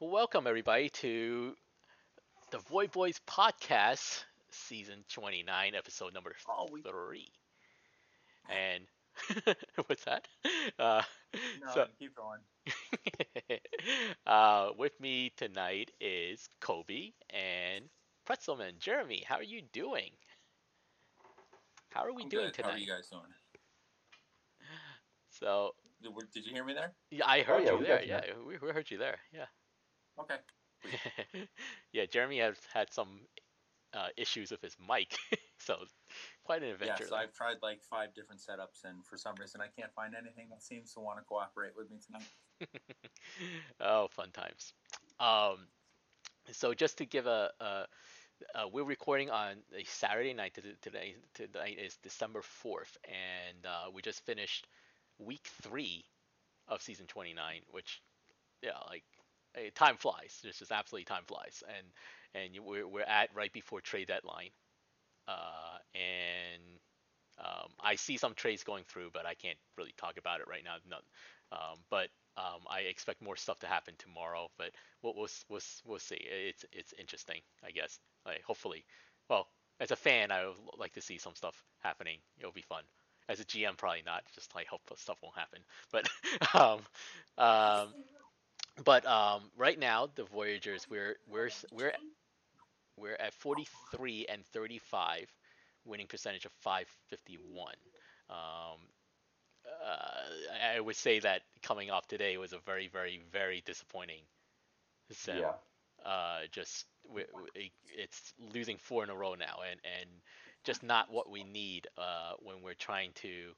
Welcome everybody to the VoyBoys podcast, season 29, episode number Oh, we- three. And what's that? Uh, No, so, keep going. uh, with me tonight is Kolbe and Prezelman. Jeremy, how are you doing? How are we I'm doing good. tonight? How are you guys doing? So Did, did you hear me there? yeah, I heard yeah, you there. you Yeah, we, we heard you there. Yeah. Okay. yeah, Jeremy has had some uh, issues with his mic, so quite an adventure. Yeah, so I've tried like five different setups, and for some reason I can't find anything that seems to want to cooperate with me tonight. oh, fun times. Um, so just to give a, a uh, we're recording on a Saturday night. Today, today, tonight is December fourth, and uh, we just finished week three of season twenty nine, which yeah, like time flies. It's just absolutely time flies, and and we're we're at right before trade deadline, uh, and um, I see some trades going through, but I can't really talk about it right now. No, um, but um, I expect more stuff to happen tomorrow, but we'll we'll we'll, we'll see. It's it's interesting, I guess. Like hopefully, well, as a fan, I would like to see some stuff happening. It'll be fun. As a GM, probably not. Just like hope stuff won't happen. But um, um, but um, right now the Voyagers we're we're we're we're at 43 and 35, winning percentage of 551. Um, uh, I would say that coming off today was a very, very, very disappointing sim. Yeah. Uh, just we, we, it's losing four in a row now, and and just not what we need uh, when we're trying to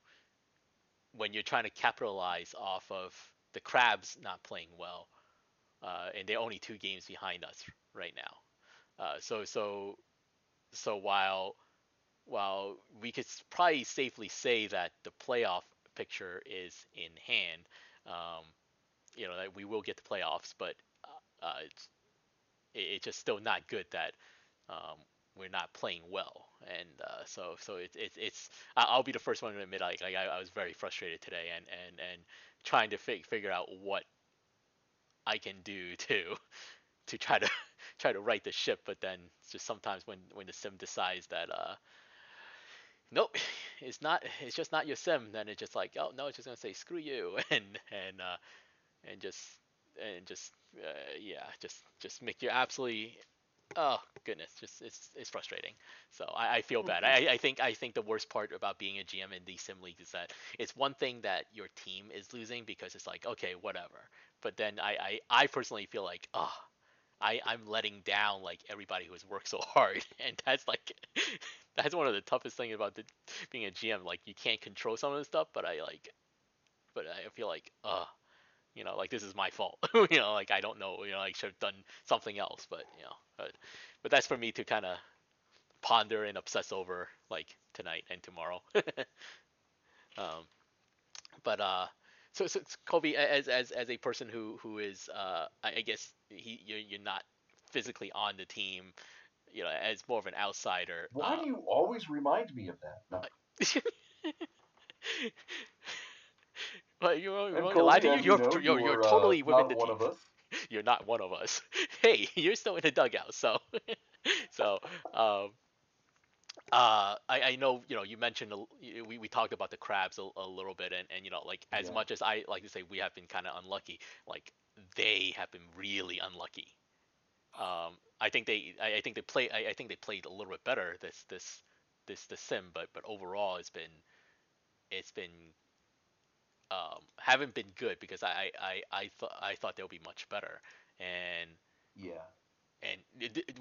when you're trying to capitalize off of the crabs not playing well, uh, and they're only two games behind us right now. Uh, so so so while while we could probably safely say that the playoff picture is in hand, um, you know that we will get the playoffs, but uh, uh, it's it's just still not good that we're not playing well, and uh, so so it's it's it's I'll be the first one to admit like, like I, I was very frustrated today, and and and trying to fi- figure out what I can do to to try to try to right the ship, but then just sometimes when when the sim decides that uh nope it's not it's just not your sim then it's just like oh no it's just gonna say screw you. And and uh and just and just uh, yeah just just make you absolutely oh goodness just it's it's frustrating. So i, I feel bad. I, I think i think the worst part about being a gm in these sim leagues is that it's one thing that your team is losing because it's like okay whatever. But then i i, I personally feel like oh I, I'm letting down like everybody who has worked so hard, and that's like that's one of the toughest things about the, being a GM. Like you can't control some of the stuff, but I like, but I feel like, uh, you know, like this is my fault. you know, like I don't know, you know, I should have done something else, but you know, but but that's for me to kind of ponder and obsess over like tonight and tomorrow. um, but uh, so, so Kolbe, as as as a person who who is uh, I, I guess he you're, you're not physically on the team, you know, as more of an outsider. Why do you always remind me of that? No. well, you you And won't lie Kolbe, to you. You're, know, you're, you you're were, uh, totally within the team. of us. You're not one of us. Hey, you're still in the dugout. So, so, um, uh, I, I know, you know, you mentioned, a l- y- we, we talked about the crabs a, a little bit and, and, you know, like as Yeah. much as I like to say we have been kind of unlucky, like they have been really unlucky. Um, I think they, I, I think they play, I, I think they played a little bit better this, this, this, this sim, but, but overall it's been, it's been, um, haven't been good because I, I, I, I thought, I thought they'll be much better. And, Yeah. and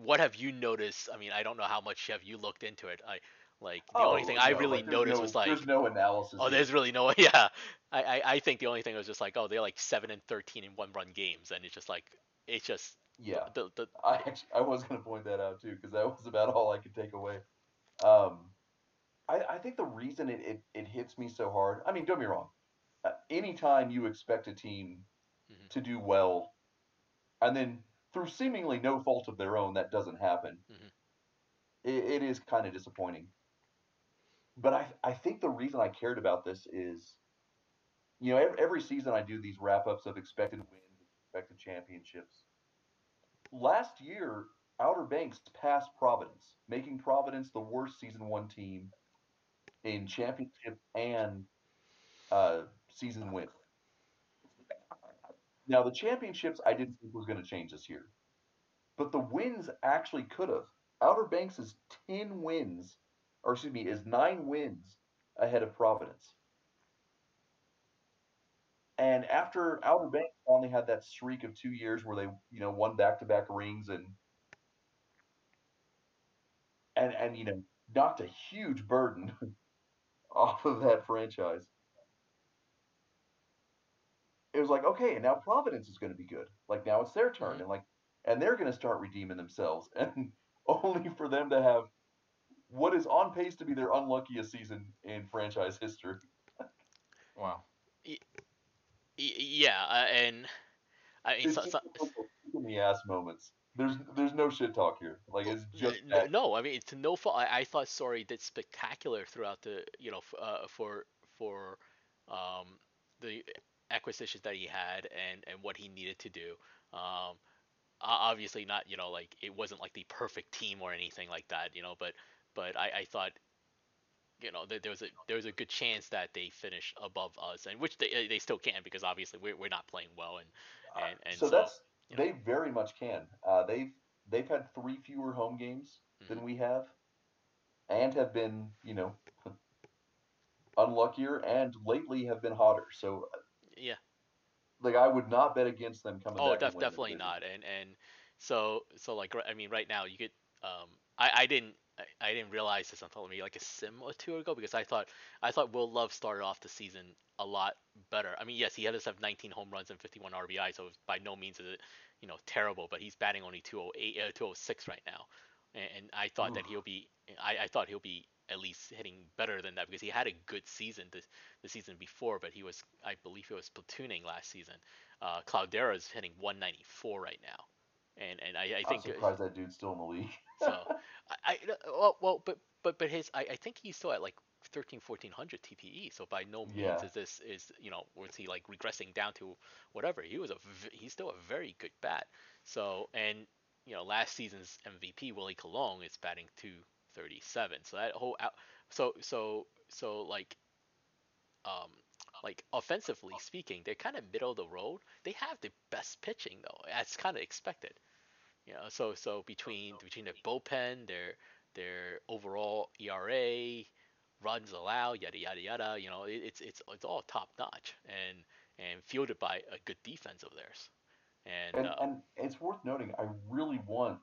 what have you noticed? I mean, I don't know how much have you looked into it. I like the only thing I Oh, really like, noticed no- was like, there's no analysis. oh, here. there's really no, yeah. I, I I think the only thing was just like, oh, they're like seven and thirteen in one run games, and it's just like, it's just yeah. the the I actually, I was going to point that out too because that was about all I could take away. Um, I, I think the reason it, it, it hits me so hard. I mean, don't be me wrong. Anytime you expect a team Mhm. to do well, and then through seemingly no fault of their own, that doesn't happen. Mhm. It, it is kind of disappointing. But I I think the reason I cared about this is, you know, every, every season I do these wrap ups of expected wins, expected championships, last year, Outer Banks passed Providence, making Providence the worst season one team in championship and uh, season win. Now the championships I didn't think was going to change this year, but the wins actually could have. Outer Banks is ten wins, or excuse me, is nine wins ahead of Providence. And after Outer Banks only had that streak of two years where they, you know, won back to back rings and and and you know knocked a huge burden off of that franchise. It was like okay, and now Providence is going to be good. Like now it's their turn, Mhm. and like and they're going to start redeeming themselves, and only for them to have what is on pace to be their unluckiest season in franchise history. Wow. Yeah, uh, and I mean, It's so, so, a couple of kick in the ass moments. There's there's no shit talk here. Like it's just N- that. no, I mean it's no fault. I, I thought Sorry did spectacular throughout the you know uh, for for um, the acquisitions that he had and and what he needed to do. Um, obviously not you know like it wasn't like the perfect team or anything like that you know but but I, I thought you know there, there was a there was a good chance that they finish above us and which they they still can because obviously we're, we're not playing well and and, and so, so, that's you know. they very much can. Uh, they've they've had three fewer home games than Mm-hmm. we have, and have been you know unluckier, and lately have been hotter. So like I would not bet against them coming Oh, back. def- and winning the definitely not. And and so so like I mean, right now you could um I I didn't I, I didn't realize this until maybe like a sim or two ago because I thought I thought Will Love started off the season a lot better. I mean, yes, he had us have 19 home runs and 51 RBI, so by no means is it you know terrible, but he's batting only 208 uh, 206 right now, and, and I thought that he'll be I, I thought he'll be at least hitting better than that because he had a good season this the season before, but he was I believe he was platooning last season. Uh, Cloudera is hitting 194 right now, and and I, I I'm think uh, surprised that dude's still in the league. so. I, I well, well but but but his I, I think he's still at like 13 1400 TPE. So by no means Yeah. is this is you know was he like regressing down to whatever. He was a he's still a very good bat. So and you know last season's MVP Willie Colon is batting 237. So that whole out so so so like um like offensively speaking, they're kind of middle of the road. They have the best pitching though, as kind of expected. You know, so so between between their bullpen, their their overall ERA, runs allowed, yada yada yada. You know, it, it's it's it's all top notch and and fielded by a good defense of theirs. And, And uh, and it's worth noting, I really want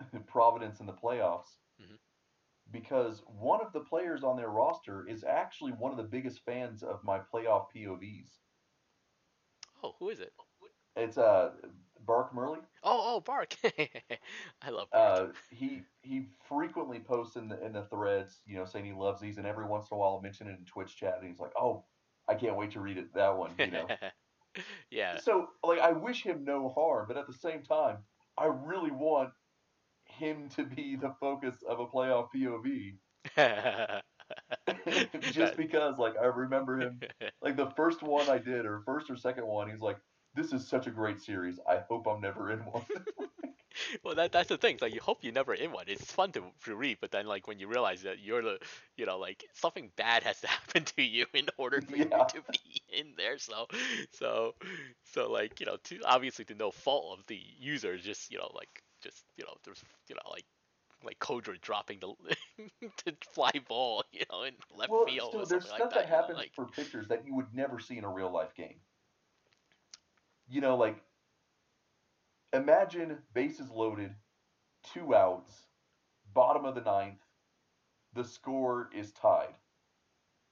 Providence in the playoffs Mhm. because one of the players on their roster is actually one of the biggest fans of my playoff POVs. oh, who is it? It's uh Bark Murley. Oh, oh, Bark. I love Bark. Uh, he he frequently posts in the in the threads, you know, saying he loves these, and every once in a while I'll mention it in Twitch chat, and he's like, "Oh, I can't wait to read it that one," you know. yeah. So like I wish him no harm, but at the same time, I really want him to be the focus of a playoff POV. Just because like I remember him like the first one I did or first or second one, he's like, This is such a great series. I hope I'm never in one. well, that that's the thing. It's like you hope you're never in one. It's fun to, to read, but then like when you realize that you're the, you know, like something bad has to happen to you in order for you to be in there. So, so, so like you know, to obviously to no fault of the user, just you know, like just you know, there's you know, like like Kodra dropping the the fly ball, you know, in left well, field or there's something stuff like that, that. you know, happens like, for pitchers that you would never see in a real life game. You know, like imagine bases loaded, two outs, bottom of the ninth, the score is tied.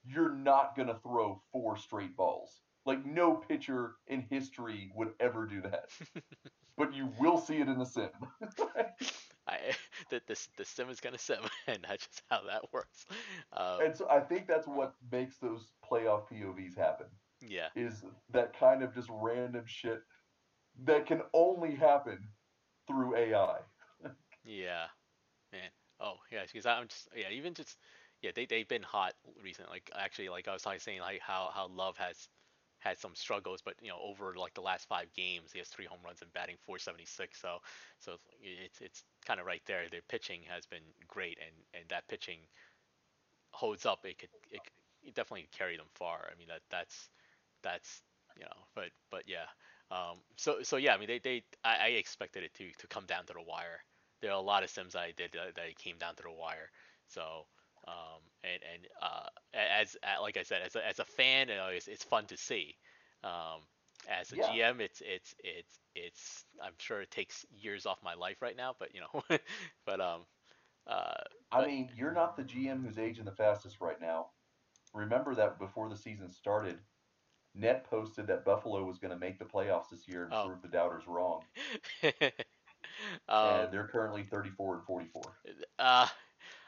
You're not gonna throw four straight balls. Like no pitcher in history would ever do that. but you will see it in the sim. I the the the sim is gonna sim, and that's just how that works. Um, and so I think that's what makes those playoff POVs happen. yeah. Is that kind of just random shit that can only happen through AI. Yeah, man. Oh yeah, because I'm just yeah, even just yeah, they they've been hot recently. Like actually, like I was talking saying like how how Love has had some struggles, but you know over like the last five games, he has three home runs and batting 476. So so it's it's kind of right there. Their pitching has been great, and and that pitching holds up. It could it, it definitely carry them far. I mean that that's that's you know, but but yeah. Um, so so yeah, I mean they, they I, I expected it to to come down to the wire. There are a lot of sims I did uh, that it came down to the wire. So um, and and uh, as like I said, as a, as a fan, you know, it's, it's fun to see. Um, as a yeah. GM, it's it's it's it's I'm sure it takes years off my life right now, but you know, but um, uh, I but, mean, you're not the GM who's aging the fastest right now. Remember that before the season started, Net posted that Buffalo was going to make the playoffs this year and oh. prove the doubters wrong. um, and they're currently 34 and 44. Uh,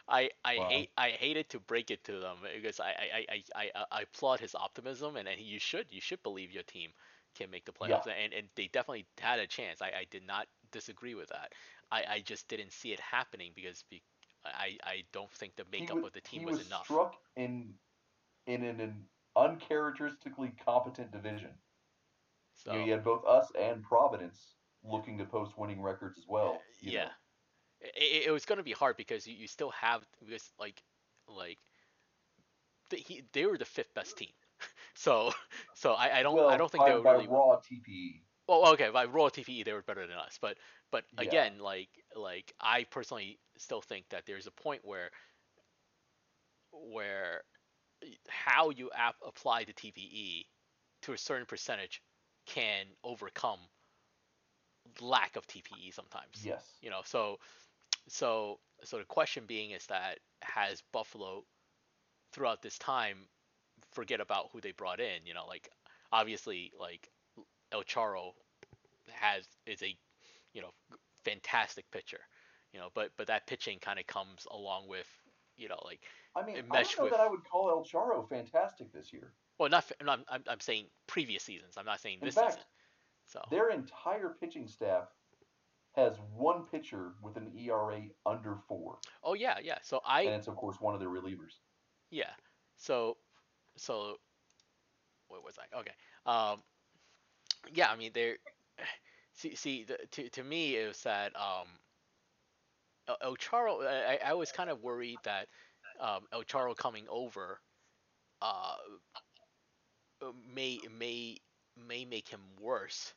I I wow. hate I hated to break it to them because I I, I, I, I applaud his optimism and, and you should you should believe your team can make the playoffs yeah. and, and they definitely had a chance. I, I did not disagree with that. I, I just didn't see it happening because be, I, I don't think the makeup was, of the team was, was, enough. Struck in in an uncharacteristically competent division. So, you, know, you had both us and Providence looking to post winning records as well. yeah, it, it, was going to be hard because you, you still have because like like the, he, they were the fifth best team. so so I, I don't well, I don't think by, they were really raw TPE. Well, okay, by raw TPE they were better than us, but but yeah. again, like like I personally still think that there's a point where where how you ap- apply the TPE to a certain percentage can overcome lack of TPE sometimes. Yes. You know, so so so the question being is that has Buffalo throughout this time forget about who they brought in? You know, like obviously like El Charo has is a you know fantastic pitcher. You know, but but that pitching kind of comes along with you know like I mean I don't know with, that I would call El Charo fantastic this year. Well, not I'm I'm, I'm saying previous seasons. I'm not saying In this fact, season. So their entire pitching staff has one pitcher with an ERA under four. Oh yeah, yeah. So I and it's of course one of their relievers. Yeah. So so what was I? Okay. Um yeah, I mean they're see see the, to to me it was that um El Charo I, I was kind of worried that um El Charo coming over uh may may may make him worse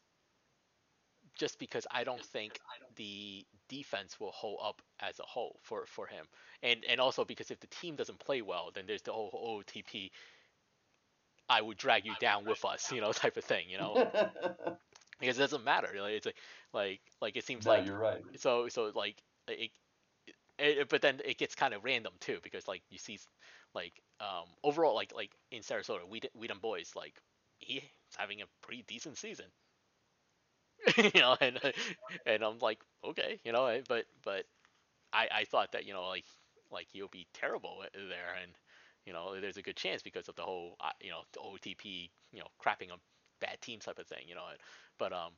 just because I don't think the defense will hold up as a whole for, for him. And and also because if the team doesn't play well, then there's the whole OTP I would drag you down with us, you know, type of thing, you know. because it doesn't matter. Like, it's like like like it seems no, like you're right. So so like it, it, but then it gets kind of random too because like you see like um overall like like in Sarasota, we we done boys like he's having a pretty decent season. you know, and and I'm like, okay, you know, but but I I thought that you know like like he'll be terrible there, and you know, there's a good chance because of the whole uh, you know the OTP you know crapping on bad teams type of thing, you know, but um,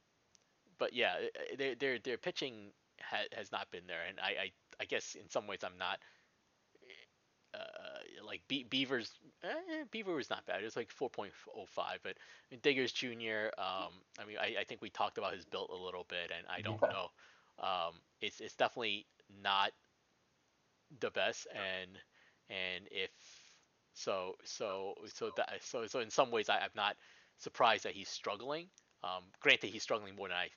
but yeah, their their their pitching ha- has not been there, and I, I I guess in some ways I'm not uh, like Be- Beavers, eh, Beaver was not bad. It was like 4.05, but Diggers Jr. Um, I mean, I, I think we talked about his build a little bit, and I don't know. Um, it's it's definitely not the best, and and if so, so so that so so in some ways I, I'm not surprised that he's struggling. Um, granted, he's struggling more than I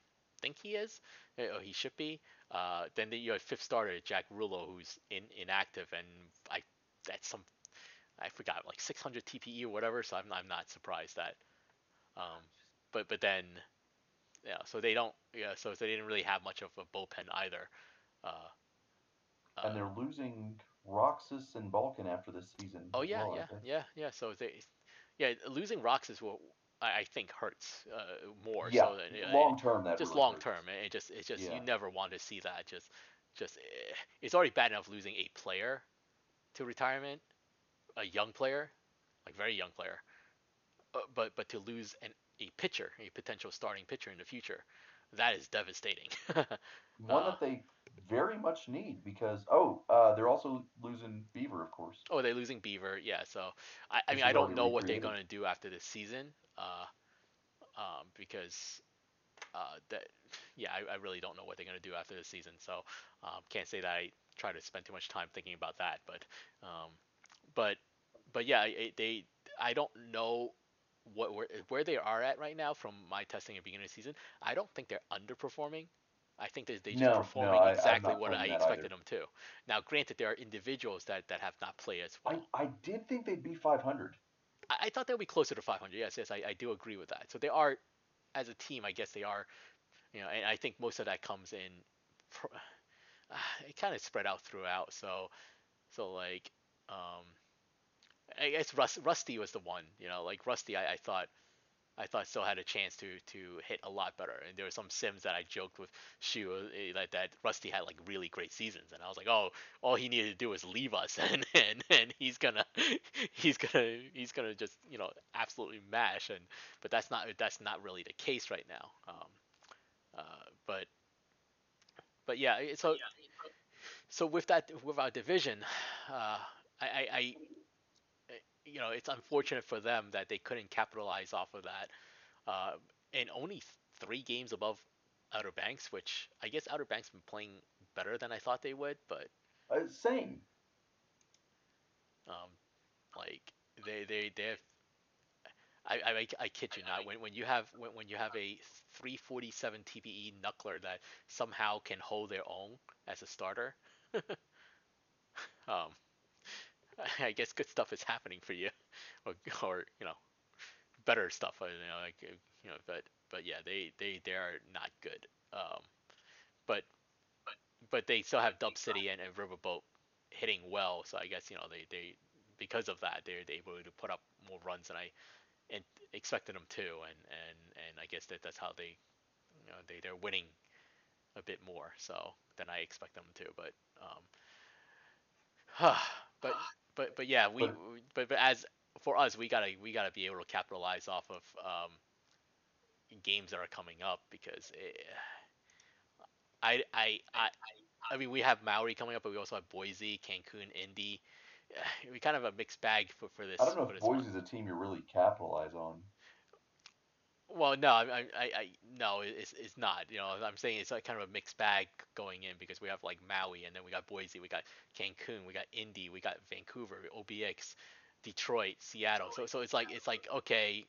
think he is, eh, or he should be. Uh, then the, you have fifth starter Jack Rullo, who's in, inactive, and I that's some I forgot like 600 TPE or whatever. So I'm I'm not surprised that. Um, but but then yeah, so they don't yeah, so, so they didn't really have much of a bullpen either. Uh, and they're uh, losing Roxas and Balkan after this season. Oh yeah, well, yeah, yeah, yeah. So they, yeah, losing Roxas will I, I think hurts uh, more. Yeah, so that, long term that just really long hurts. term. It just it's just Yeah. you never want to see that. Just just eh, it's already bad enough losing a player to retirement, a young player, like very young player, uh, but but to lose an a pitcher, a potential starting pitcher in the future, that is devastating. One Uh, that they very much need because oh, uh, they're also losing Beaver, of course. Oh, they're losing Beaver. Yeah, so I, I mean, I don't know what they're gonna do after this season. uh, um, because uh, that yeah, I, I really don't know what they're gonna do after the season. So um, can't say that I try to spend too much time thinking about that. But um, but but yeah, it, they I don't know what where, where they are at right now from my testing at the beginning of the season. I don't think they're underperforming. I think that they're just No, no, performing I'm exactly what I expected either. them to. Now, granted, there are individuals that, that have not played as well. I, I did think they'd be 500. I, I thought they'd be closer to 500. Yes, yes, I, I do agree with that. So they are, as a team, I guess they are, you know, and I think most of that comes in, pro- it kind of spread out throughout. So, so like, um, I guess Rust, Rusty was the one, you know, like Rusty, I, I thought, I thought still had a chance to to hit a lot better. And there were some sims that I joked with Shu uh, that that Rusty had like really great seasons, and I was like, oh, all he needed to do was leave us, and and, and he's gonna he's gonna he's gonna just you know absolutely mash. And but that's not that's not really the case right now. Um, uh, but but yeah, so so with that with our division, uh, I, I, I you know it's unfortunate for them that they couldn't capitalize off of that, uh, and only three games above Outer Banks, which I guess Outer Banks been playing better than I thought they would, but Uh, same. um, like they they they have. I, I, I kid you not. When, when you have when, when you have a 347 TPE knuckler that somehow can hold their own as a starter, um, I guess good stuff is happening for you, or, or you know, better stuff. uh, You know, like uh, you know, but but yeah, they they they are not good. Um, but but they still have Dub City and, and Riverboat hitting well, so I guess you know they they because of that they're, they're able to put up more runs than I and expected them to, and and and I guess that that's how they you know they they're winning a bit more so than I expect them to, but um, but but but yeah, we But- but as for us, we gotta we gotta be able to capitalize off of um, games that are coming up because it, I, I I I mean we have Maui coming up, but we also have Boise, Cancun, Indy. We kind of have a mixed bag for, for this. I don't know if Boise is a team you really capitalize on. Well, no, I, I, I, no, it's, it's not. You know, I'm saying it's like kind of a mixed bag going in because we have like Maui, and then we got Boise, we got Cancun, we got Indy, we got Vancouver, OBX, Detroit, Seattle. So, so it's like it's like okay,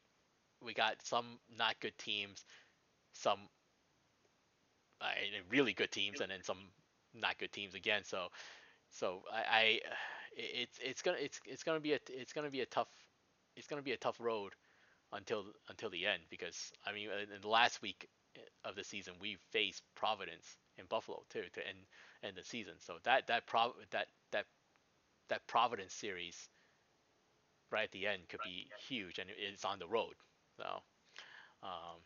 we got some not good teams, some uh, really good teams, and then some not good teams again. So, so I, I it's it's gonna it's it's gonna be a it's gonna be a tough it's gonna be a tough road until until the end because I mean in the last week of the season we faced Providence in Buffalo too to end end the season. So that that Prov that that that Providence series right at the end could be huge and it's on the road. So um,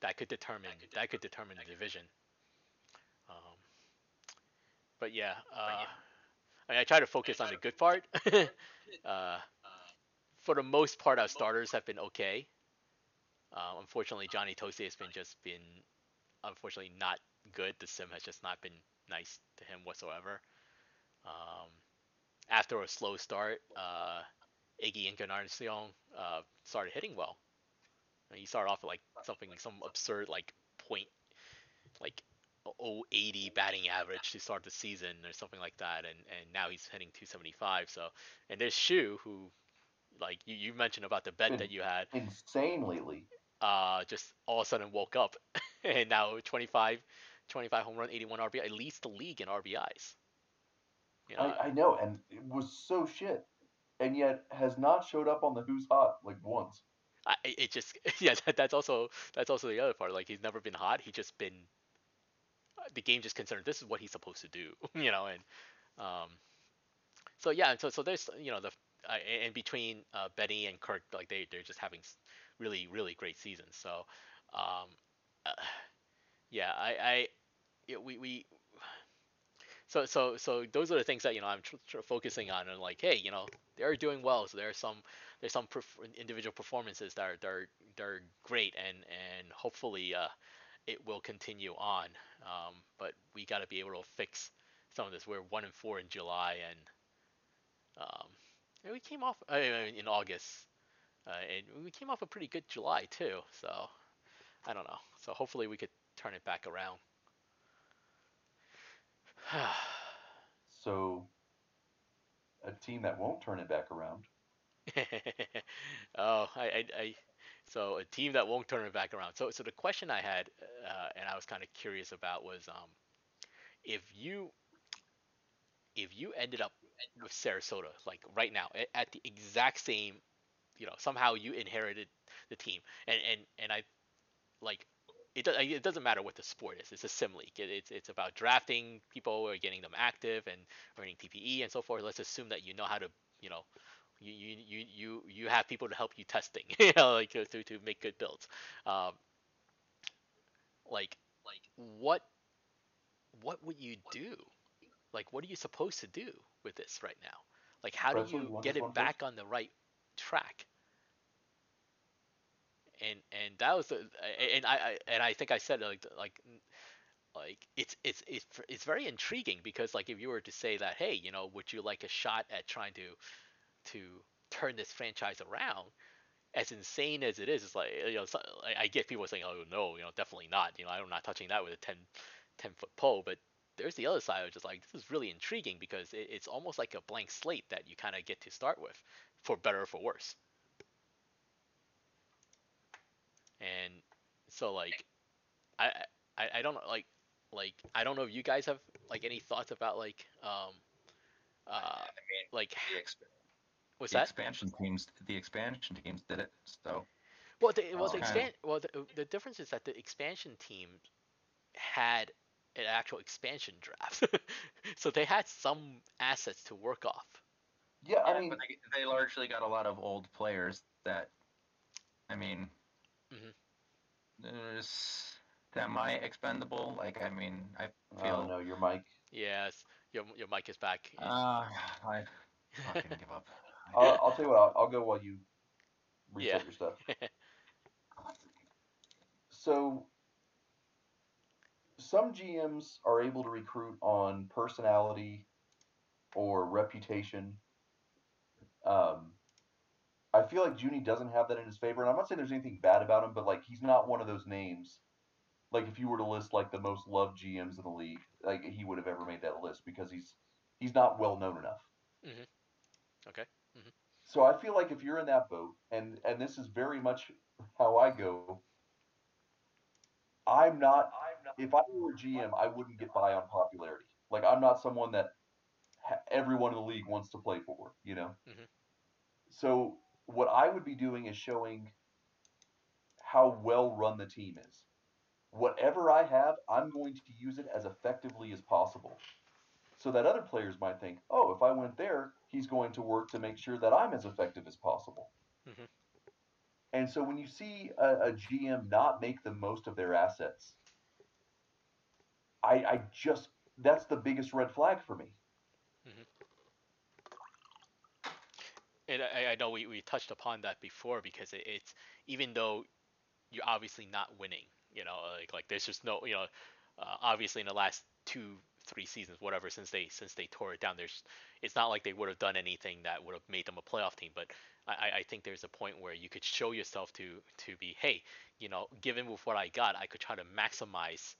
that could determine that could determine the division. Um, but yeah, uh, I, mean, I try to focus on the good part. uh, for the most part, our starters have been okay. Uh, unfortunately, Johnny Tosi has been just been unfortunately not good. The sim has just not been nice to him whatsoever. Um, after a slow start, uh, Iggy Encarnacion uh, started hitting well. And he started off with like something some absurd like point like 080 batting average to start the season or something like that, and and now he's hitting 275. So and there's Shu who like you, you mentioned about the bet that you had Insane lately. uh, just all of a sudden woke up and now 25, 25 home run, 81 RBI, at least the league in RBIs. You know, I, I know, and it was so shit, and yet has not showed up on the Who's Hot like once. I, it just yeah, that, that's also that's also the other part. Like he's never been hot. He's just been uh, the game just concerned this is what he's supposed to do. You know, and um, so yeah, so so there's you know the uh, and between uh, Benny and Kirk, like they they're just having really really great seasons. So um, uh, yeah, I I we we so so so those are the things that you know I'm tr- tr- focusing on and like hey you know they're doing well so there are some there's some perf- individual performances that are they're they're great and and hopefully uh it will continue on um but we got to be able to fix some of this we're one and four in July and um and we came off I mean, in August uh, and we came off a pretty good July too. So I don't know. So hopefully we could turn it back around. So, a team that won't turn it back around. oh, I, I, I, so a team that won't turn it back around. So, so the question I had, uh, and I was kind of curious about was, um, if you, if you ended up with Sarasota, like right now, at, the exact same, you know, somehow you inherited the team, and and and I, like, it, it doesn't matter what the sport is. It's a sim league. It, it's it's about drafting people or getting them active and earning TPE and so forth. Let's assume that you know how to, you know, you you you you, you have people to help you testing, you know, like to to make good builds. Um, like like what what would you do? Like what are you supposed to do with this right now? Like how do you get it back on the right track? and and that was the and I, I and I think I said like like like it's it's it's it's very intriguing because like if you were to say that hey you know would you like a shot at trying to to turn this franchise around as insane as it is it's like you know so, I, I get people saying oh no you know definitely not you know I'm not touching that with a 10 10 foot pole but there's the other side which is like this is really intriguing because it, it's almost like a blank slate that you kind of get to start with for better or for worse and so like I I, I don't like like I don't know if you guys have like any thoughts about like um uh I mean, like the, exp- what's the that expansion teams, the expansion teams did it. So well the well the expand well the, the difference is that the expansion team had an actual expansion draft so they had some assets to work off Yeah, I Yeah, mean, but they, they largely got a lot of old players that, I mean, Mhm. there's semi expendable. Like, I mean, I I don't feel. know your mic. yes your your mic is back Uh, I fucking give up. I'll, I'll tell you what. I'll, I'll go while you reset Yeah. your stuff. So, some GMs are able to recruit on personality or reputation. Um, I feel like Junie doesn't have that in his favor, and I'm not saying there's anything bad about him, but like he's not one of those names. Like if you were to list like the most loved GMs in the league, like he would have ever made that list because he's he's not well known enough. okay So I feel like if you're in that boat, and and this is very much how I go, I'm not. If I were a GM, I wouldn't get by on popularity. Like I'm not someone that ha- everyone in the league wants to play for. You know. Mhm. So what I would be doing is showing how well run the team is. Whatever I have, I'm going to use it as effectively as possible. So that other players might think, oh, if I went there, he's going to work to make sure that I'm as effective as possible. Mhm. And so when you see a, a GM not make the most of their assets, I, I just, that's the biggest red flag for me. And I, I know we, we touched upon that before because it, it's even though you're obviously not winning, you know, like like there's just no, you know, uh, obviously in the last two three seasons, whatever, since they since they tore it down, there's it's not like they would have done anything that would have made them a playoff team. But I, I- I think there's a point where you could show yourself to to be, hey, you know, given with what I got, I could try to maximize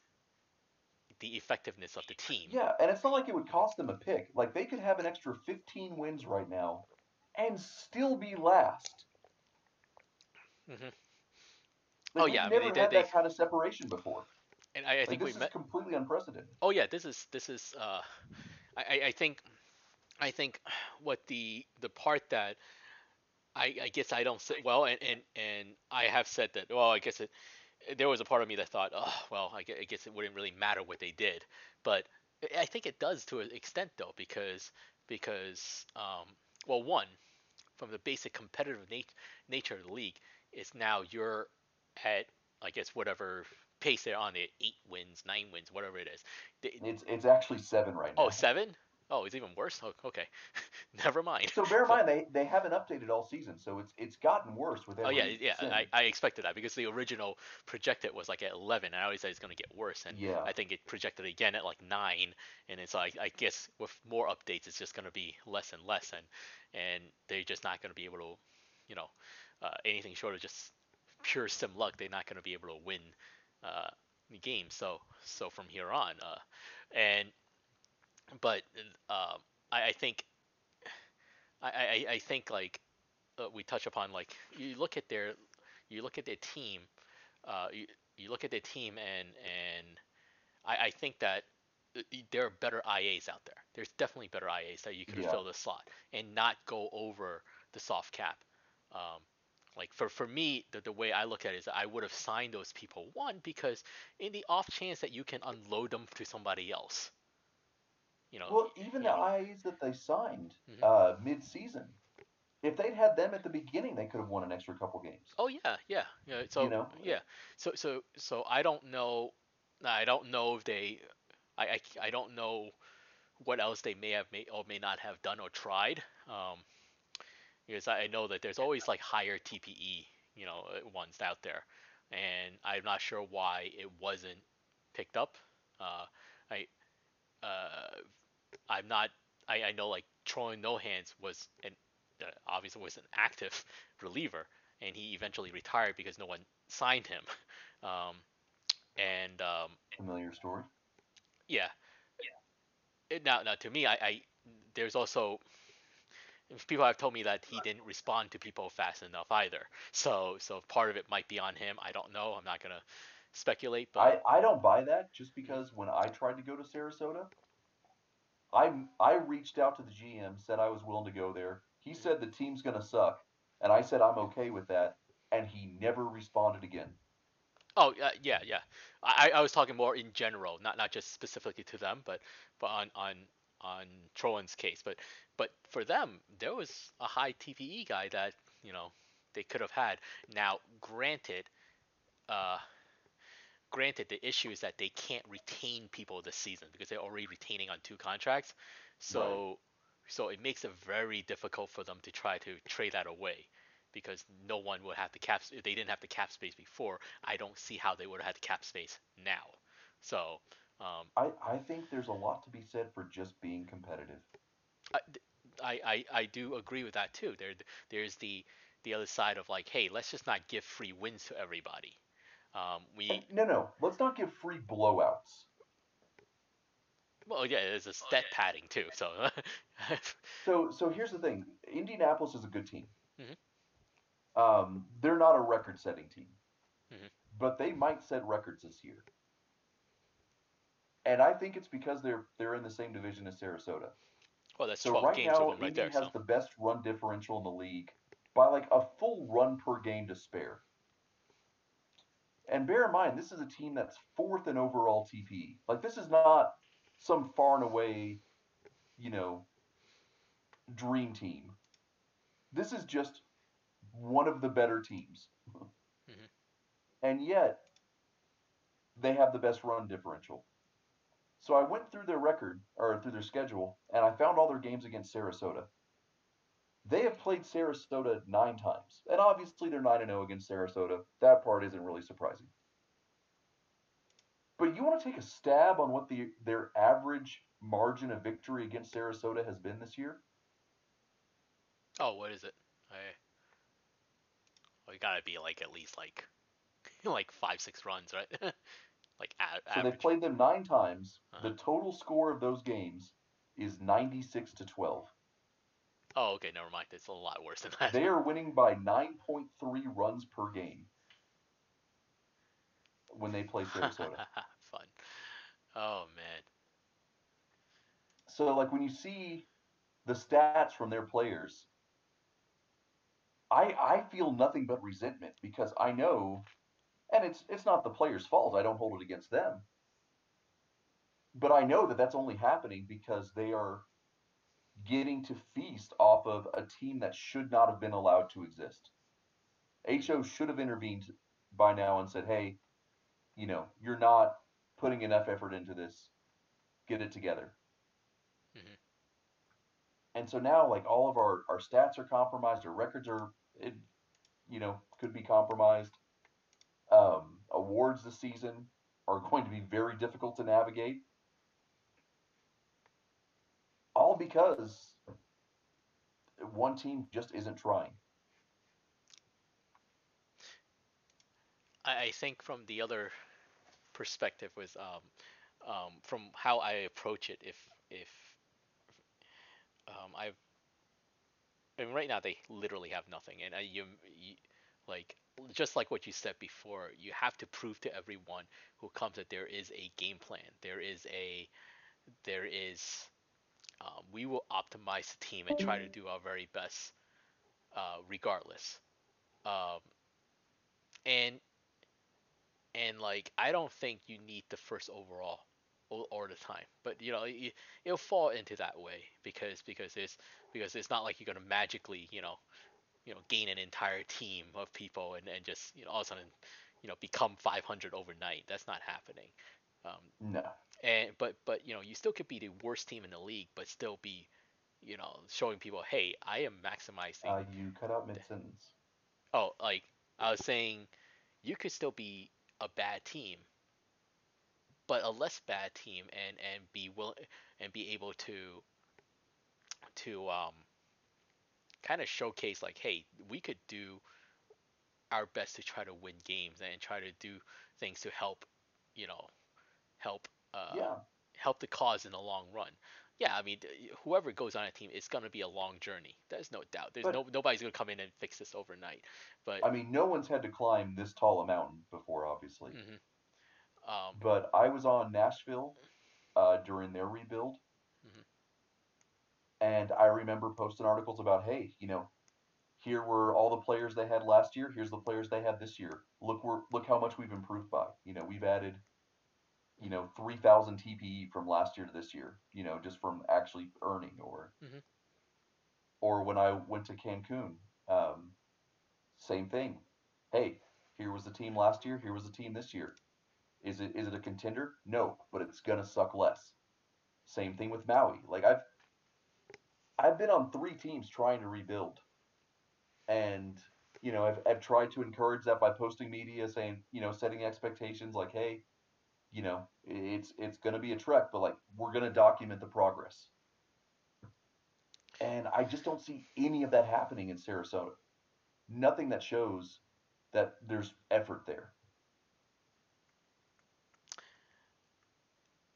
the effectiveness of the team. Yeah, and it's not like it would cost them a pick. Like they could have an extra 15 wins right now and still be last. Mm-hmm. Like, Oh, yeah, I mean, never they- had they- that kind of separation before. And I, I Like, think this we is met. completely unprecedented. Oh yeah, this is this is. Uh, I I- I think, I think what the the part that I I guess I don't say well, and and and I have said that. Well, I guess it. There was a part of me that thought, oh well, I guess it wouldn't really matter what they did, but I- think it does to an extent though, because because um well one from the basic competitive nat- nature of the league is now you're at I guess whatever pace they're on it eight wins nine wins whatever it is It's it's actually seven right now. Oh, seven? Oh, it's even worse. Oh, okay, never mind. So bear in mind they, they haven't updated all season, so it's it's gotten worse with Oh every yeah, yeah. sim. I, I expected that because the original projected was like at eleven, and I always said it's gonna get worse, and yeah. I think it projected again at like nine, and it's like I guess with more updates, it's just gonna be less and less, and and they're just not gonna be able to, you know, uh, anything short of just pure sim luck, they're not going to be able to win uh, the game. So so from here on, uh, and but uh, I, I think I, I, I think like uh, we touch upon like you look at their you look at their team uh, you, you look at their team and and I, I think that uh, there are better IAs out there. There's definitely better IAs that you could Yeah. fill the slot and not go over the soft cap. Um, like for, for me, the, the way I look at it is I would have signed those people one because in the off chance that you can unload them to somebody else, you know. Well, even the you know, IAs that they signed Mhm. uh, mid-season, if they'd had them at the beginning, they could have won an extra couple games. Oh yeah, yeah, yeah. So know? yeah, so so so I don't know, I don't know if they, I I, I don't know what else they may have may or may not have done or tried. Um, because I I know that there's always like higher TPE, you know, uh, ones out there, and I'm not sure why it wasn't picked up. Uh, I uh, I'm not. I, I know like Troy No Hands was an uh, obviously was an active reliever, and he eventually retired because no one signed him. Um, and um, Familiar story. yeah, It, now now to me, I, I there's also people have told me that he didn't respond to people fast enough either. So so part of it might be on him. I don't know. I'm not gonna speculate, but I, I don't buy that just because when I tried to go to Sarasota, I I reached out to the GM, said I was willing to go there. He said the team's gonna suck, and I said I'm okay with that, and he never responded again. Oh uh, yeah, yeah. I, I was talking more in general, not not just specifically to them, but but on on on Trowan's case. But but for them, there was a high TPE guy that you know they could have had. Now, granted, uh, granted the issue is that they can't retain people this season because they're already retaining on two contracts. So so it makes it very difficult for them to try to trade that away because no one would have the cap. If they didn't have the cap space before, I don't see how they would have had the cap space now. So, um, I, I think there's a lot to be said for just being competitive. I, I, I, I do agree with that too. There, there's the the other side of like, hey, let's just not give free wins to everybody. Um, we no, no, let's not give free blowouts. well, yeah, there's a stat padding too. So, So so here's the thing. Indianapolis is a good team. Mhm. Um, they're not a record-setting team, Mhm. but they might set records this year. And I think it's because they're they're in the same division as Sarasota. well, that's So 12 right games now, right Indy there. has So, the best run differential in the league by like a full run per game to spare. And bear in mind, this is a team that's fourth in overall TPE. Like this is not some far and away, you know, dream team. This is just one of the better teams. Mhm. And yet, they have the best run differential. So I went through their record or through their schedule, and I found all their games against Sarasota. They have played Sarasota nine times, and obviously they're nine and zero against Sarasota. That part isn't really surprising. But you want to take a stab on what the their average margin of victory against Sarasota has been this year? oh, what is it? I, well, you gotta be like at least like like five six runs, right? like a- So average. they've played them nine times. Uh-huh. The total score of those games is ninety six to twelve. Oh, okay, never mind. It's a lot worse than that. They are winning by 9.3 runs per game when they play Sarasota. Fun. Oh man. so, like, when you see the stats from their players, I I feel nothing but resentment because I know, and it's it's not the players' fault. I don't hold it against them, but I know that that's only happening because they are getting to feast off of a team that should not have been allowed to exist. HO should have intervened by now and said, "Hey, you know, you're not putting enough effort into this. Get it together." Mhm. And so now, like all of our our stats are compromised, our records are, it, you know, could be compromised. Um, awards this season are going to be very difficult to navigate. All because one team just isn't trying. I, think from the other perspective with um, um, from how I approach it. If if um, I've I mean, right now they literally have nothing, and I, you, you like just like what you said before, you have to prove to everyone who comes that there is a game plan. There is a there is um, we will optimize the team and try to do our very best, uh, regardless. Um, and and like I don't think you need the first overall all, all the time, but you know it, it'll fall into that way because because it's because it's not like you're gonna magically you know you know gain an entire team of people and, and just you know all of a sudden you know become 500 overnight. That's not happening. Um, No. And but but you know you still could be the worst team in the league, but still be you know showing people, hey, I am maximizing. Uh, you cut out mid sentence. oh, like I was saying, you could still be a bad team, but a less bad team, and and be will and be able to to um kind of showcase like, hey, we could do our best to try to win games and try to do things to help, you know, help uh, yeah. help the cause in the long run. Yeah, I mean, whoever goes on a team, it's gonna be a long journey. There's no doubt. There's But- no nobody's gonna come in and fix this overnight. But I mean, no one's had to climb this tall a mountain before, obviously. mhm. um, But I was on Nashville uh, during their rebuild, Mhm. and I remember posting articles about, hey, you know, here were all the players they had last year. Here's the players they had this year. Look, we're look how much we've improved by. You know, we've added, you know, three thousand TPE from last year to this year. You know, just from actually earning, or, Mhm. or when I went to Cancun, um, same thing. Hey, here was the team last year. Here was the team this year. Is it is it a contender? No, but it's gonna suck less. Same thing with Maui. Like I've I've been on three teams trying to rebuild, and you know I've I've tried to encourage that by posting media saying you know setting expectations like hey, you know it's it's gonna be a trek, but like we're gonna document the progress. And I just don't see any of that happening in Sarasota. Nothing that shows that there's effort there.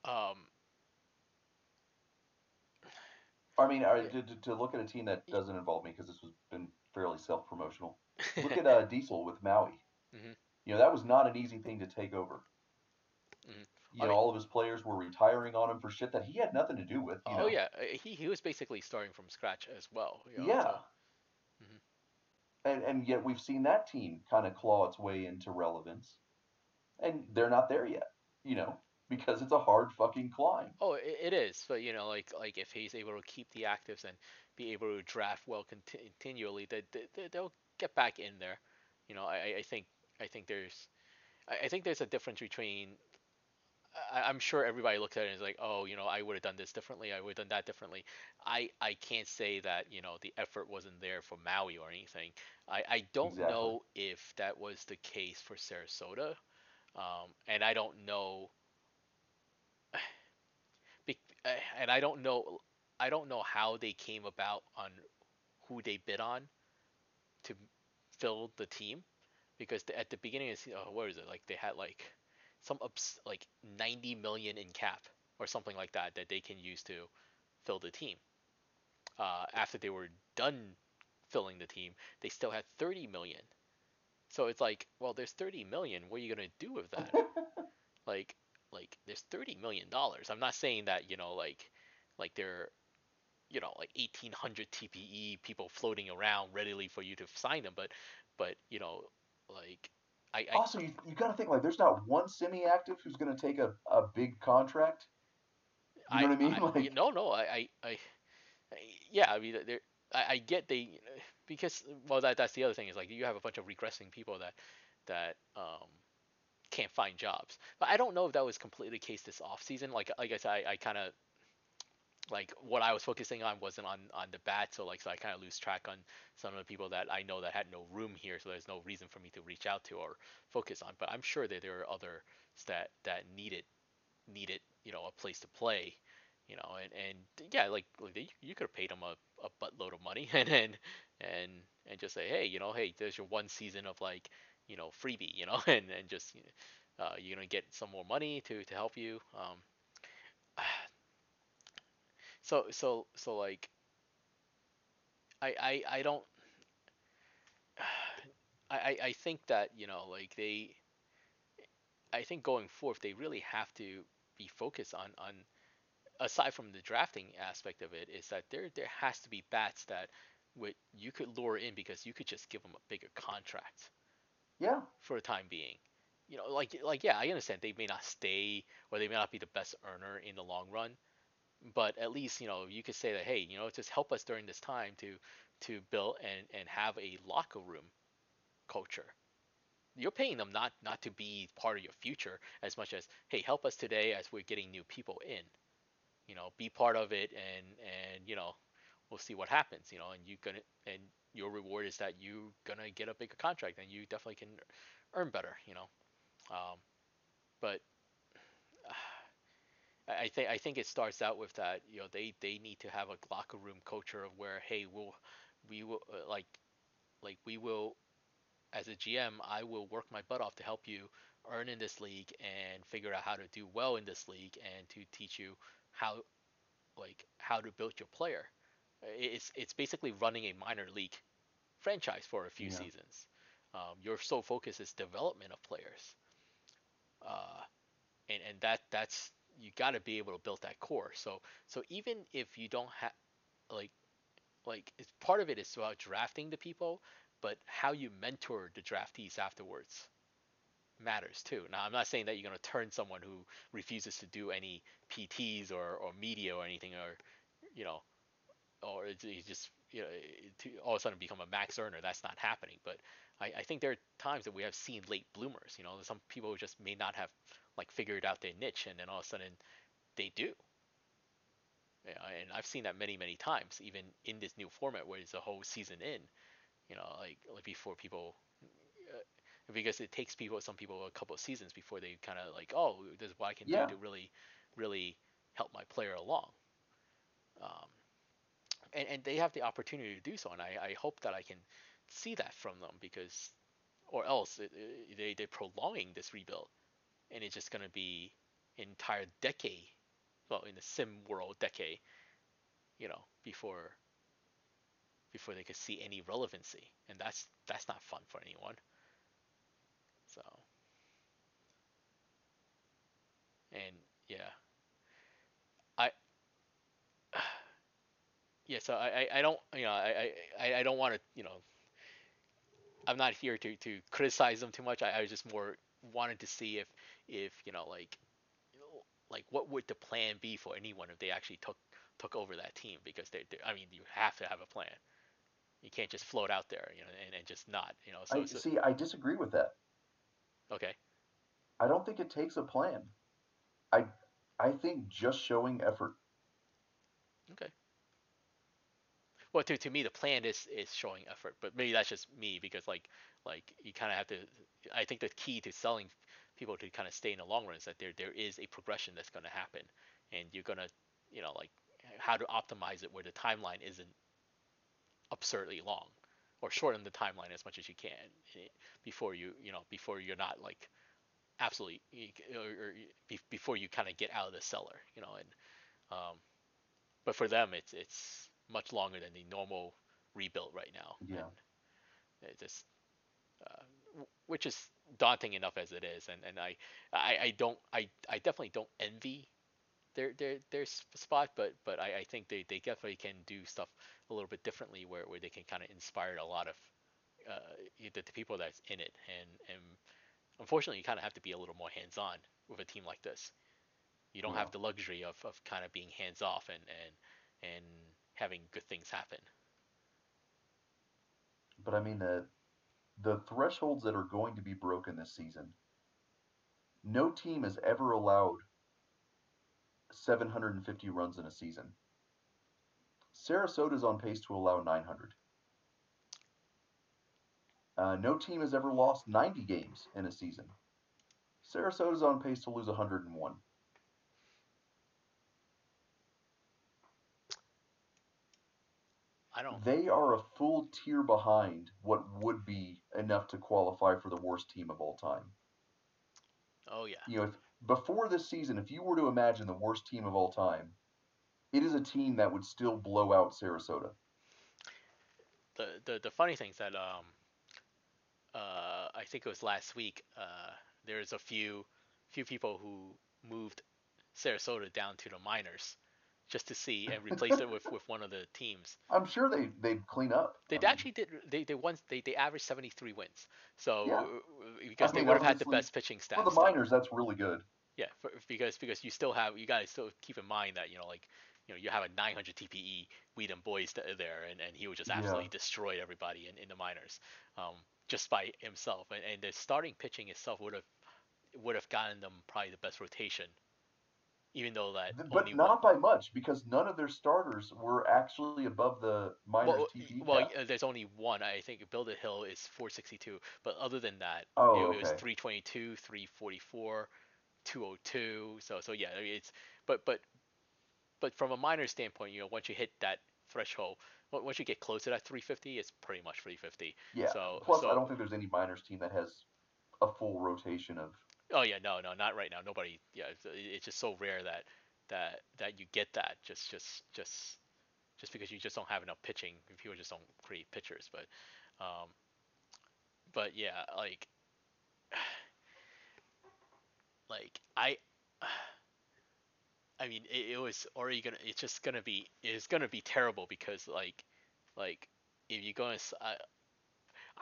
um, I mean, I, to, to- to look at a team that doesn't involve me because this has been fairly self-promotional. Look at uh, Diesel with Maui. Mhm. You know that was not an easy thing to take over. You I know, mean- all of his players were retiring on him for shit that he had nothing to do with. You oh know? yeah, uh, he he was basically starting from scratch as well. You know, yeah. so- Mhm. And and yet we've seen that team kind of claw its way into relevance, and they're not there yet. You know, because it's a hard fucking climb. Oh, it, it is, but you know, like like if he's able to keep the actives and be able to draft well conti- continually, that they, they, they'll get back in there. You know, I, I think I think there's I think there's a difference between. I, I'm sure everybody looks at it and is like, oh, you know, I would have done this differently. I would have done that differently. I I can't say that you know the effort wasn't there for Maui or anything. I I don't Exactly. know if that was the case for Sarasota, um, and I don't know uh, and I don't know I don't know how they came about on who they bid on to fill the team because at the beginning of the oh, what is it like they had like some ups, like 90 million in cap or something like that that they can use to fill the team. Uh, after they were done filling the team, they still had 30 million. So it's like, well, there's 30 million. What are you gonna do with that? like like there's 30 million dollars i'm not saying that you know like like they're you know like 1800 tpe people floating around readily for you to sign them but but you know like i, I also, you, you got to think like there's not one semi-active who's going to take a, a big contract. You know what I mean? I- Like- no no I, I i I- yeah i mean there I, I get they because well that that's the other thing is like you have a bunch of regressing people that that um can't find jobs but i don't know if that was completely the case this off season like like i said i, I kind of like what i was focusing on wasn't on on the bat so like so i kind of lose track on some of the people that i know that had no room here so there's no reason for me to reach out to or focus on but i'm sure that there are others that that needed needed you know a place to play you know and and yeah like, like they, you could have paid them a, a buttload of money and and and and just say hey you know hey there's your one season of like you know freebie, you know, and and just uh, you're gonna get some more money to to help you. Um, so so so like I I I don't I I I think that you know like they I think going forth they really have to be focused on on aside from the drafting aspect of it is that there there has to be bats that would you could lure in because you could just give them a bigger contract Yeah, for the time being. You know, like like yeah, I understand they may not stay or they may not be the best earner in the long run, but at least you know you could say that hey, you know, just help us during this time to to build and and have a locker room culture. You're paying them not not to be part of your future as much as hey, help us today as we're getting new people in. You know, be part of it and and you know, we'll see what happens. You know, and you gonna and your reward is that you gonna get a bigger contract and you definitely can earn better. You know, um, but I think I think it starts out with that. You know, they they need to have a locker room culture of where hey, we'll we will uh, like like we will as a GM, I will work my butt off to help you earn in this league and figure out how to do well in this league and to teach you how like how to build your player. It's it's basically running a minor league franchise for a few Yeah. seasons. Um, your sole focus is development of players, uh, and and that that's you got to be able to build that core. So so even if you don't have like like it's part of it is about drafting the people, but how you mentor the draftees afterwards matters too. Now I'm not saying that you're gonna turn someone who refuses to do any PTs or, or media or anything or you know or it's- just you know to all of a sudden become a max earner. That's not happening. But I, I think there are times that we have seen late bloomers. You know, some people just may not have like figured out their niche, and then all of a sudden they do. Yeah, and I've seen that many many times, even in this new format where it's a whole season in. You know, like like before people. Uh, because it takes people, some people, a couple of seasons before they kind of like, oh, this is what I can Yeah. do to really, really help my player along. Um, and, and they have the opportunity to do so, and I, I hope that I can see that from them because, or else it, it, they they're prolonging this rebuild, and it's just gonna be an entire decade, well, in the sim world, decade, you know, before before they could see any relevancy, and that's that's not fun for anyone. So, and yeah, yeah, so I, I, I don't you know I, I, I don't want to you know I'm not here to, to criticize them too much. I, I just more wanted to see if if you know like you know, like what would the plan be for anyone if they actually took took over that team because they, they I mean you have to have a plan. You can't just float out there you know and, and just not you know so, I so see. I disagree with that. okay I don't think it takes a plan. I I think just showing effort. okay. Well, to, to me, the plan is is showing effort, but maybe that's just me because like like you kind of have to. I think the key to selling people to kind of stay in the long run is that there there is a progression that's going to happen, and you're gonna you know like how to optimize it where the timeline isn't absurdly long, or shorten the timeline as much as you can eh, before you you know before you're not like absolutely or, or be- before you kind of get out of the cellar, you know, and um, but for them it's it's much longer than the normal rebuild right now. Yeah. And it just uh, which is daunting enough as it is, and and I I, I don't I, I definitely don't envy their their their spot, but but I, I think they, they definitely can do stuff a little bit differently where, where they can kind of inspire a lot of uh, the, the people that's in it, and and unfortunately you kind of have to be a little more hands on with a team like this. You don't Yeah. have the luxury of, of kind of being hands off and and and having good things happen. But I mean the the thresholds that are going to be broken this season. No team has ever allowed 750 runs in a season. Sarasota's on pace to allow 900. Uh, no team has ever lost 90 games in a season. Sarasota's on pace to lose 101. I don't. They are a full tier behind what would be enough to qualify for the worst team of all time. Oh yeah. You know, if, before this season, if you were to imagine the worst team of all time, it is a team that would still blow out Sarasota. The the the funny thing is that um, uh, I think it was last week. Uh, there's a few few people who moved Sarasota down to the minors just to see and replace it with, with one of the teams. I'm sure they they'd clean up. They I mean, actually did. They they once they they averaged 73 wins. So Yeah. uh, because I they mean, would have had the best pitching staff. for the still. minors. That's really good. Yeah, for, because because you still have you guys still keep in mind that you know like you know you have a 900 TPE Whedon Boys there, and, and he would just Yeah. absolutely destroy everybody in, in the minors, um, just by himself. And, and the starting pitching itself would have would have gotten them probably the best rotation, even though that But not by much because none of their starters were actually above the one, minors well, TP well, cap. there's only one. I think Build a Hill is 462, but other than that, Oh, it, it was 322, 344, 202. So so yeah, I mean, it's but but but from a minor standpoint, you know, once you hit that threshold, once you get close to that 350, it's pretty much 350. Yeah. So Plus, so I don't think there's any minors team that has a full rotation of. Oh yeah, no no not right now. Nobody yeah, it's, just so rare that that that you get that just just just just because you just don't have enough pitching. People just don't create pitchers, but um, but yeah, like like I. I mean, it, it was already gonna. It's just gonna be. It's gonna be terrible because like, like if you go and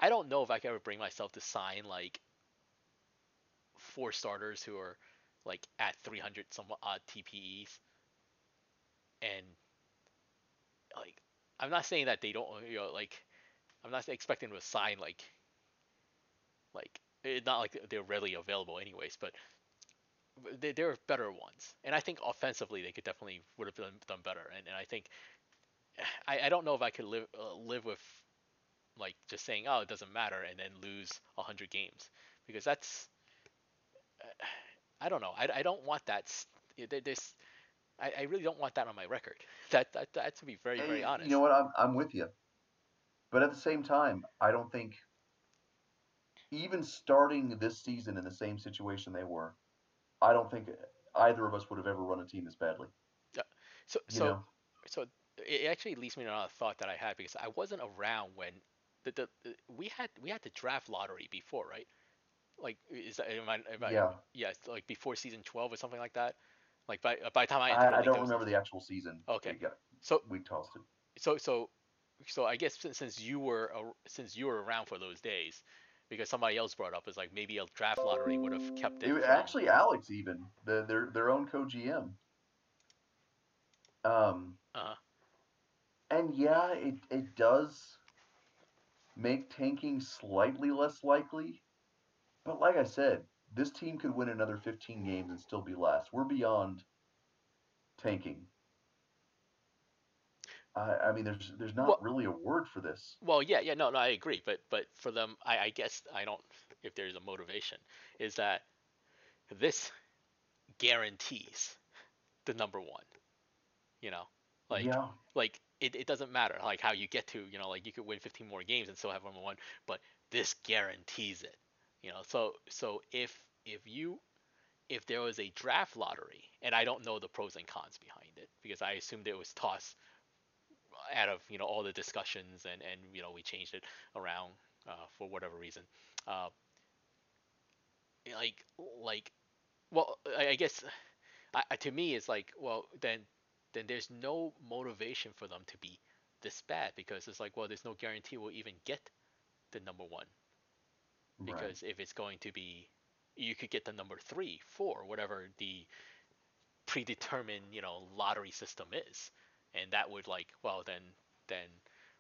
i don't know if I can ever bring myself to sign like four starters who are like at 300 some odd TPEs, and like I'm not saying that they don't. You know, like I'm not expecting them to sign like like it's not like they're readily available anyways, but they, there are better ones, and I think offensively they could definitely would have done, done better. And, and I think I, I don't know if I could live uh, live with like just saying oh it doesn't matter and then lose hundred games because that's I don't know I, I don't want that s- there- there's I, I really don't want that on my record that that, that to be very very honest You know what? I'm I'm with you, but at the same time, I don't think even starting this season in the same situation they were, I don't think either of us would have ever run a team this badly. Yeah. so You so know? so it actually leads me to another thought that I had because I wasn't around when the, the, the we had we had the draft lottery before, right? Like is that am I, am I, Yeah. yeah, like before season twelve or something like that. Like by by the time I I, I don't remember the actual season. Okay. We, got, So we tossed it. so so so I guess since, since you were since you were around for those days, because somebody else brought up is like maybe a draft lottery would have kept it. It, actually, Alex even the, their their own co GM. Um, Uh-huh. and yeah, it it does make tanking slightly less likely, but like I said, this team could win another 15 games and still be last. We're beyond tanking. I I mean, there's there's not Well- really a word for this. Well, yeah, yeah, no, no, I agree, but but for them, I, I guess I don't. If there's a motivation, is that this guarantees the number one. You know, like yeah, like it, it doesn't matter like how you get to you know like you could win 15 more games and still have number one, but this guarantees it. You know, so so if if you if there was a draft lottery, and I don't know the pros and cons behind it because I assumed it was tossed out of you know all the discussions and and you know we changed it around uh, for whatever reason. Uh, like like well I, I guess I, to me it's like well then then there's no motivation for them to be this bad because it's like well there's no guarantee we'll even get the number one right. because if it's going to be you could get the number three four whatever the predetermined you know lottery system is. And that would like well then then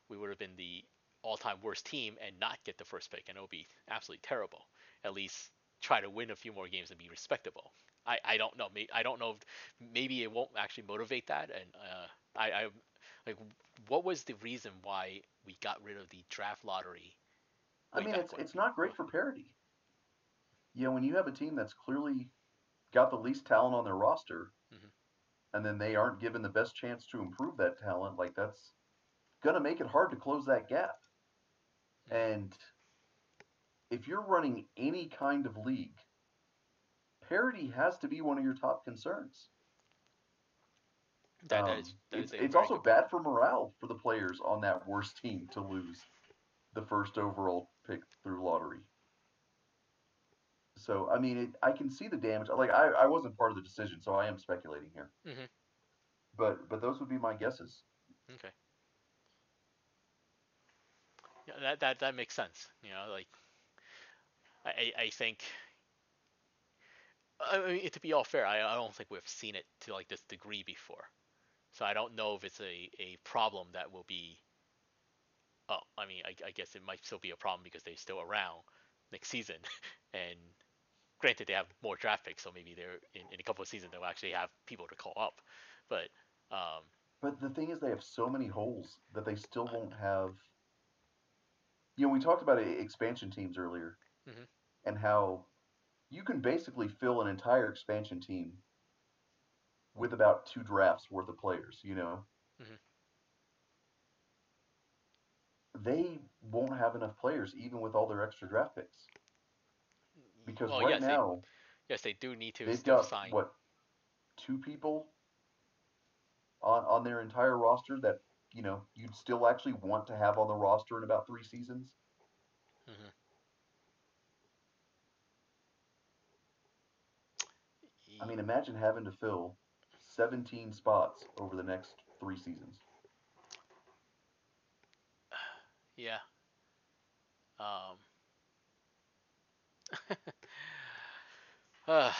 we would have been the all-time worst team and not get the first pick and it would be absolutely terrible. At least try to win a few more games and be respectable. I i don't know. I don't know if maybe it won't actually motivate that and uh i i like what was the reason why we got rid of the draft lottery I mean, it's it's not great for parity. You know, when you have a team that's clearly got the least talent on their roster, Mhm. and then they aren't given the best chance to improve that talent, like that's gonna make it hard to close that gap. And if you're running any kind of league, parity has to be one of your top concerns. That, that Um, is, that it's it's also bad for morale for the players on that worst team to lose the first overall pick through lottery. So I mean, it, I can see the damage. Like I, I wasn't part of the decision, so I am speculating here. Mhm. But but those would be my guesses. Okay. Yeah, that that that makes sense. You know, like I I I think. I mean, to be all fair, I, I don't think we've seen it to like this degree before, so I don't know if it's a, a problem that will be. Oh, I mean, I, I guess it might still be a problem because they're still around next season, and granted they have more draft picks, so maybe they're in, in a couple of seasons they'll actually have people to call up, but um, But the thing is, they have so many holes that they still won't have. You know, we talked about e- expansion teams earlier, Mhm. and how you can basically fill an entire expansion team with about two drafts worth of players. You know, Mhm. They won't have enough players even with all their extra draft picks because well, right yes, they, now yes, they do need to they've still got sign. what two people on on their entire roster that you know you'd still actually want to have on the roster in about three seasons. Mhm. I mean, imagine having to fill 17 spots over the next three seasons. Yeah. Um. uh,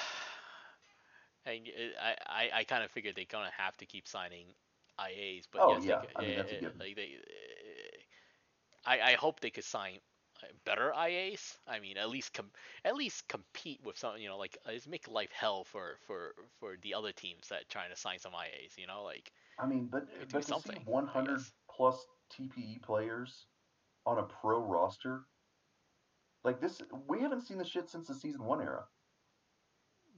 and I, I, I kind of figured they're gonna have to keep signing IAs, but Oh, yes, yeah, they, I mean, that's a given. like they, eh, I, I hope they could sign uh, better IAs. I mean, at least com- at least compete with some, you know, like uh, just make life hell for for for the other teams that trying to sign some IAs. You know, like I mean, but They but to see something, 100 plus TPE players on a pro roster, like this, we haven't seen this shit since the season one era.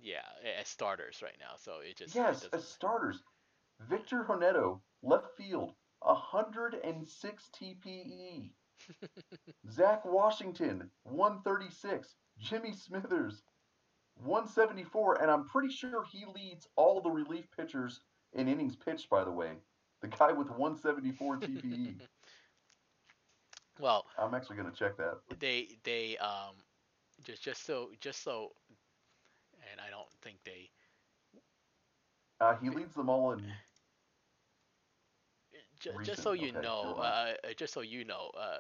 yeah, as starters right now. So it just Yes, doesn't- as starters, Victor Honetto, left field, 106 TPE. Zach Washington, 136. Jimmy Smithers, 174. And I'm pretty sure he leads all the relief pitchers in innings pitched, by the way. The guy with 174 TPE. well, I'm actually going to check that. they they um just just so just so and I don't think they Uh, he leads them all in. just, just so you okay, know uh, uh, just so you know uh,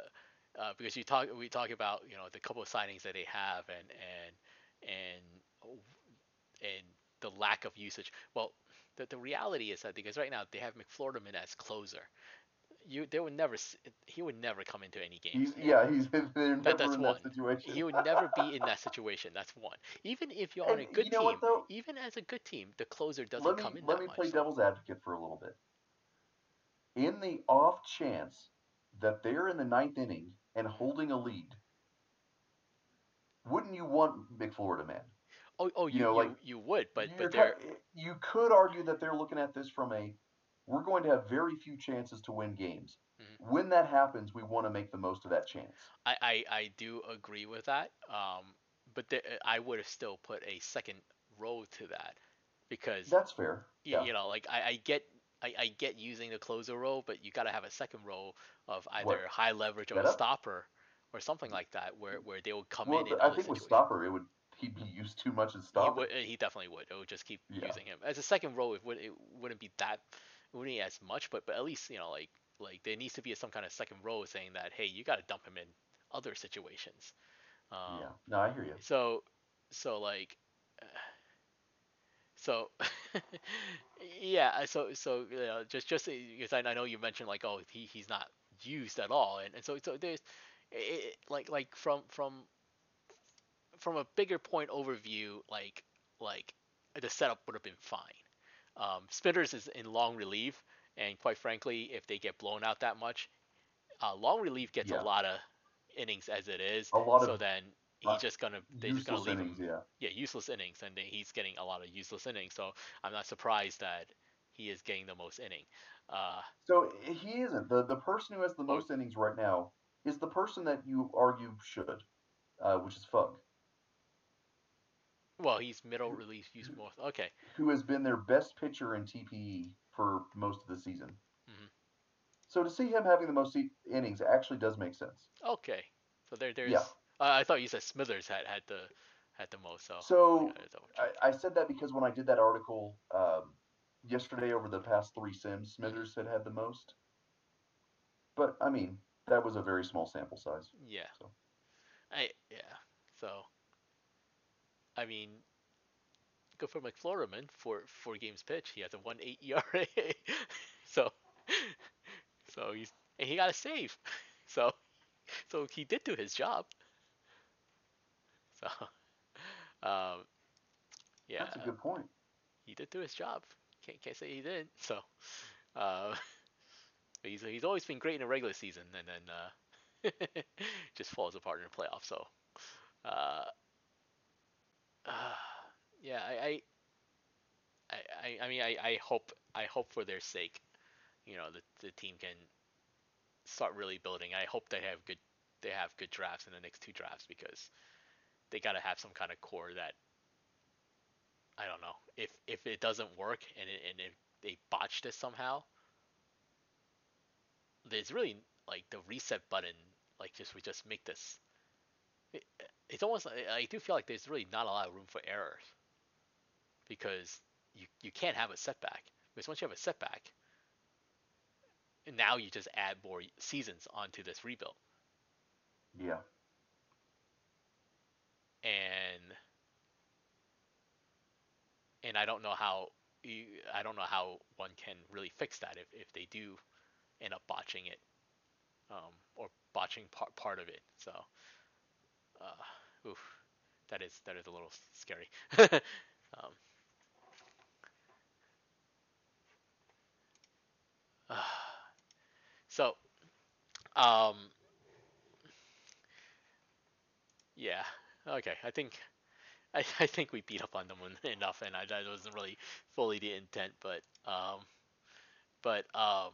uh because you talk we talk about you know the couple of signings that they have and and and and the lack of usage well the, the reality is that because right now they have McFlorterman as closer you they would never he would never come into any games He's, yeah, he's been, That- that's in one. that situation. he would never be in that situation that's one even if you're on a good you know team what, though? even as a good team the closer doesn't let me come in let me much play so- devil's advocate for a little bit. In the off chance that they're in the ninth inning and holding a lead, wouldn't you want McFlorida man? Oh, oh, You you, know, you, like, you would, but but they're you could argue that they're looking at this from a we're going to have very few chances to win games. Mm-hmm. When that happens, we want to make the most of that chance. I, I I do agree with that. Um, but I would have still put a second row to that because That's fair. y- Yeah. you know, like I, I get I, I get using the closer row, but you got to have a second row of either What? high leverage or a stopper or something like that, where where they would come Well, in in I think with. Stopper, it would he'd be used too much as He Stopper. would, he definitely would. It would just keep Yeah. using him as a second row. It would it wouldn't be that it as much, but but at least you know like like there needs to be some kind of second row saying that hey you got to dump him in other situations. Um, yeah. No, I hear you. So so like so yeah so so you know, just just uh, because I, I know you mentioned like oh he, he's not used at all and, and so so there's it, like like from from from a bigger point overview like like the setup would have been fine um, spinners is in long relief and quite frankly if they get blown out that much uh, long relief gets Yeah. a lot of innings as it is A lot so of then uh, he's just gonna they're just gonna leave innings. him Yeah. yeah useless innings and then he's getting a lot of useless innings so i'm not surprised that he is getting the most inning. Uh, So he isn't the the person who has the most innings right now is the person that you argue should, uh, which is Fug, well, he's middle relief use most. Okay, who has been their best pitcher in TPE for most of the season. Mhm. So to see him having the most innings actually does make sense. okay. So there, there's. Yeah. Uh, I thought you said Smithers had had the had the most. So. So, I gotta double check. I, I said that because when I did that article um, yesterday over the past three sims, Smithers had had the most. But I mean, that was a very small sample size. Yeah. So. I yeah. So I mean go for McFlorman for four games pitch. He has a one eight ERA. so so he's and he got a save. So so he did do his job. So um yeah That's a good point. he did do his job. Can't can't say he didn't. So, uh, he's he's always been great in the regular season, and then uh, just falls apart in the playoffs. So, uh, yeah, I, I, I, I- mean, I, I hope I hope for their sake, you know, the the team can start really building. I hope they have good they have good drafts in the next two drafts because they got to have some kind of core that I don't know if if it doesn't work and it, and if they botch this somehow, there's really like the reset button. Like just we just make this. It, it's almost like I do feel like there's really not a lot of room for errors because you you can't have a setback because once you have a setback, now you just add more seasons onto this rebuild Yeah. and and I don't know how you, I don't know how one can really fix that if, if they do end up botching it um, or botching part part of it. So, uh, oof, that is that is a little scary. um, so, um, yeah, okay. I think I, I think we beat up on them enough, and I, that wasn't really fully the intent, but um, but um,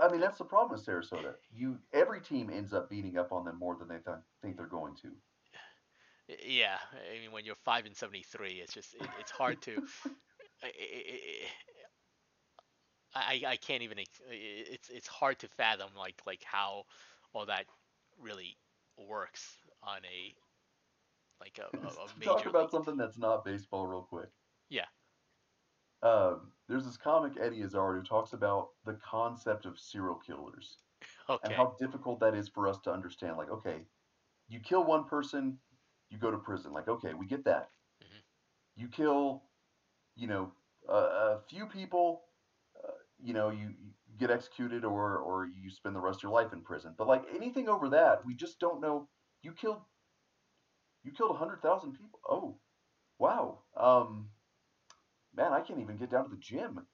I mean, that's the problem with Sarasota. You every team ends up beating up on them more than they th- think they're going to. Yeah. I mean, when you're five and seventy three, it's just it, it's hard to. I, I, I, I can't even. ex- i- i- It's it's hard to fathom like like how all that really works on a like a, a, a talk about league. something that's not baseball real quick. Yeah. Um, there's this comic Eddie Izzard who talks about the concept of serial killers and how difficult that is for us to understand. Like, okay, you kill one person, you go to prison. Like, okay, we get that. Mhm. You kill, you know, a, a few people, uh, you know, you, you get executed or or you spend the rest of your life in prison. But like anything over that, we just don't know. You killed, you killed a hundred thousand people. Oh, wow. Um, man, I can't even get down to the gym.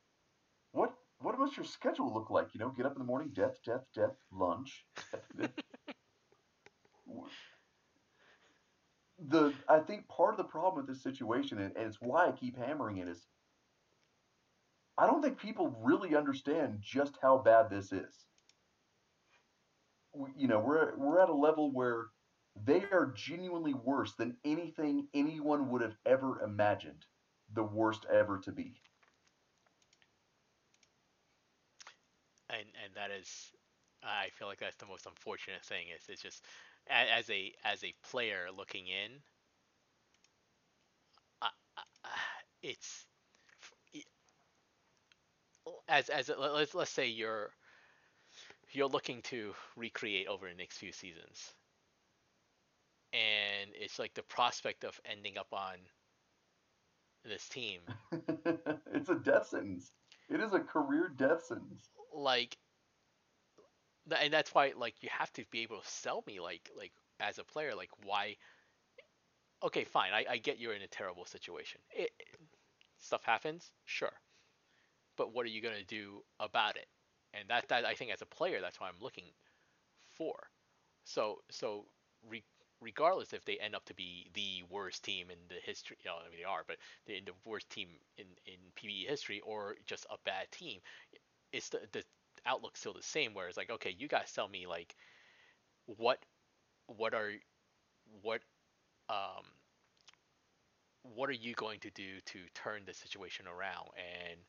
What what must your schedule look like? You know, get up in the morning, death, death, death, lunch. the I think part of the problem with this situation, and, it's why I keep hammering it, is I don't think people really understand just how bad this is. We, you know, we're we're at a level where they are genuinely worse than anything anyone would have ever imagined the worst ever to be. and and that is I feel like that's the most unfortunate thing is it's just as a as a player looking in I, it's as as let's let's say you're you're looking to recreate over the next few seasons and it's like the prospect of ending up on this team it's a death sentence. It is a career death sentence. like and that's why like you have to be able to sell me like like as a player like why okay fine i, I get you're in a terrible situation. It, it- stuff happens sure. But what are you going to do about it? And that, that i think as a player that's what i'm looking for. So so re- regardless if they end up to be the worst team in the history, you know, I mean they are, but they're in the worst team in in PBE history or just a bad team, it's the the outlook's still the same. Where it's like, okay, you guys tell me like, what what are what um what are you going to do to turn the situation around and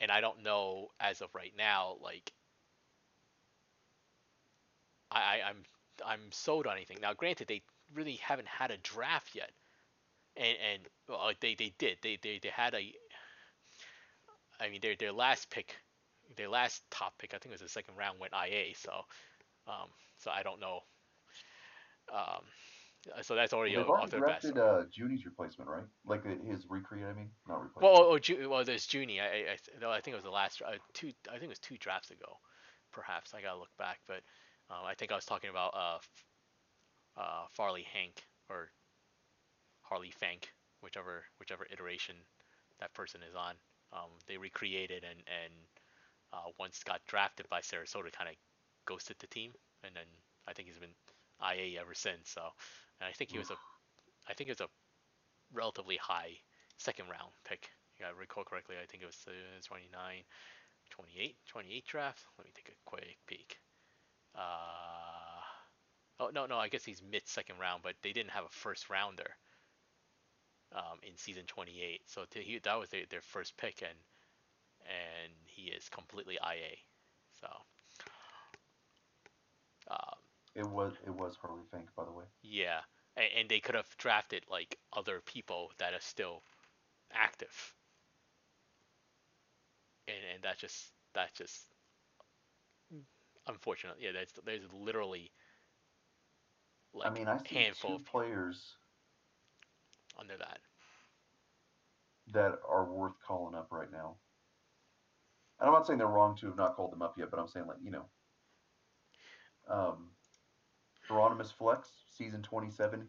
and I don't know as of right now like I, I I'm I'm sold on anything. Now granted they really haven't had a draft yet. And and well, they they did. They they they had a I mean their their last pick their last top pick I think it was the second round went IA so um so I don't know um so that's already They've off already drafted uh, Junie's replacement, right? Like uh, his recreate, I mean, not replacement. Well, oh, Ju- well, there's Junie. I, I, I, no, I think it was the last uh, two. I think it was two drafts ago, perhaps. I gotta look back, but um, I think I was talking about uh, uh, Farley Hank or Harley Fank, whichever whichever iteration that person is on. Um, they recreated and and uh, once got drafted by Sarasota, kind of ghosted the team, and then I think he's been IA ever since. So, and I think he was a, I think it was a relatively high second round pick. If I recall correctly, I think it was uh, 29, 28, 28 draft. Let me take a quick peek. Uh, oh no, no, I guess he's mid second round, but they didn't have a first rounder um, in season 28, so to, he, that was their, their first pick, and and he is completely IA. So, um, It was it was Harley Fink, by the way. yeah, and, and they could have drafted like other people that are still active, and and that just that just unfortunate. Yeah, there's there's literally like I mean, I see handful two of players under that. that are worth calling up right now. And I'm not saying they're wrong to have not called them up yet, but I'm saying like you know, um, Hieronymus Flex, season 27.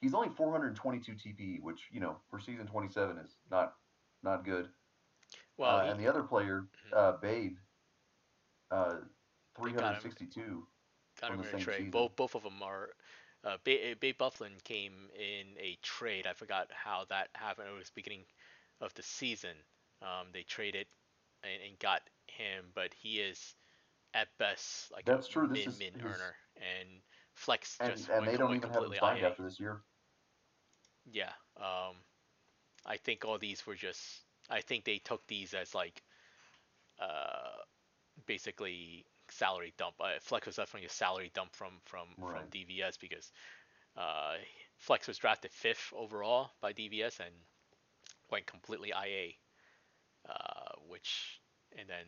He's only 422 TPE, which you know for season 27 is not not good. Well, uh, he- and the other player, Mhm. uh, Babe, uh, They got him. 362. Got him the same trade. season. Both both of them are. Uh, Bay, Bay Bufflin came in a trade. I forgot how that happened. It was beginning of the season. Um, they traded and, and got him, but he is at best like That's a true, this is his- earner, and Flex And just and went, they don't even have him signed IA. after this year. Yeah. Um, I think all these were just. I think they took these as like, uh, basically salary dump. Uh, Flex was definitely a salary dump from from from DVS because uh, Flex was drafted fifth overall by DVS and went completely IA, uh, which and then